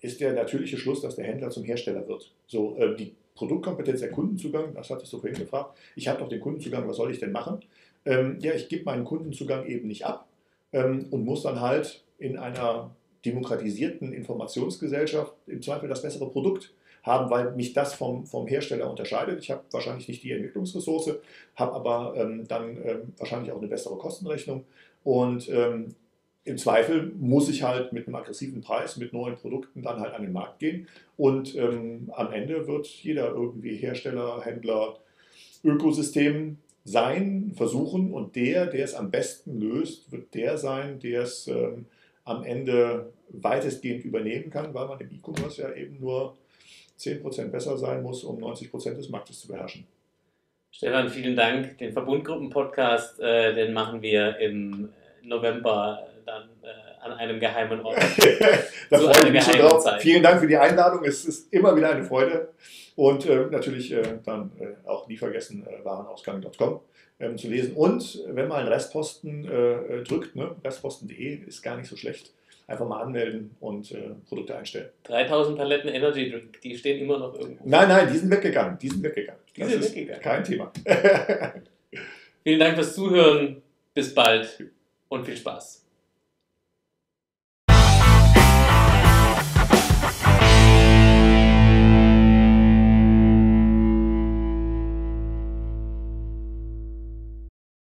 Speaker 2: ist der natürliche Schluss, dass der Händler zum Hersteller wird. So, äh, die Produktkompetenz, der Kundenzugang, das hattest du vorhin gefragt. Ich habe doch den Kundenzugang, was soll ich denn machen? Ähm, ja, ich gebe meinen Kundenzugang eben nicht ab ähm, und muss dann halt in einer demokratisierten Informationsgesellschaft im Zweifel das bessere Produkt haben, weil mich das vom, vom Hersteller unterscheidet. Ich habe wahrscheinlich nicht die Entwicklungsressource, habe aber ähm, dann ähm, wahrscheinlich auch eine bessere Kostenrechnung. Und ähm, im Zweifel muss ich halt mit einem aggressiven Preis, mit neuen Produkten dann halt an den Markt gehen. Und ähm, am Ende wird jeder irgendwie Hersteller, Händler, Ökosystem sein, versuchen. Und der, der es am besten löst, wird der sein, der es ähm, am Ende weitestgehend übernehmen kann, weil man im E-Commerce ja eben nur 10% besser sein muss, um 90% des Marktes zu beherrschen.
Speaker 1: Stefan, vielen Dank. Den Verbundgruppen-Podcast, äh, den machen wir im November dann äh, an einem geheimen Ort. <laughs>
Speaker 2: da freue ich mich schon drauf. Zeit. Vielen Dank für die Einladung. Es ist immer wieder eine Freude. Und äh, natürlich äh, dann äh, auch nie vergessen, äh, warenausgang.com ähm, zu lesen. Und wenn man einen Restposten äh, drückt, ne, restposten.de ist gar nicht so schlecht. Einfach mal anmelden und Produkte einstellen.
Speaker 1: 3000 Paletten Energy Drink, die stehen immer noch irgendwo.
Speaker 2: Nein, nein, die sind weggegangen. Die sind weggegangen.
Speaker 1: Die das sind weggegangen.
Speaker 2: Kein Thema.
Speaker 1: Vielen Dank fürs Zuhören. Bis bald und viel Spaß.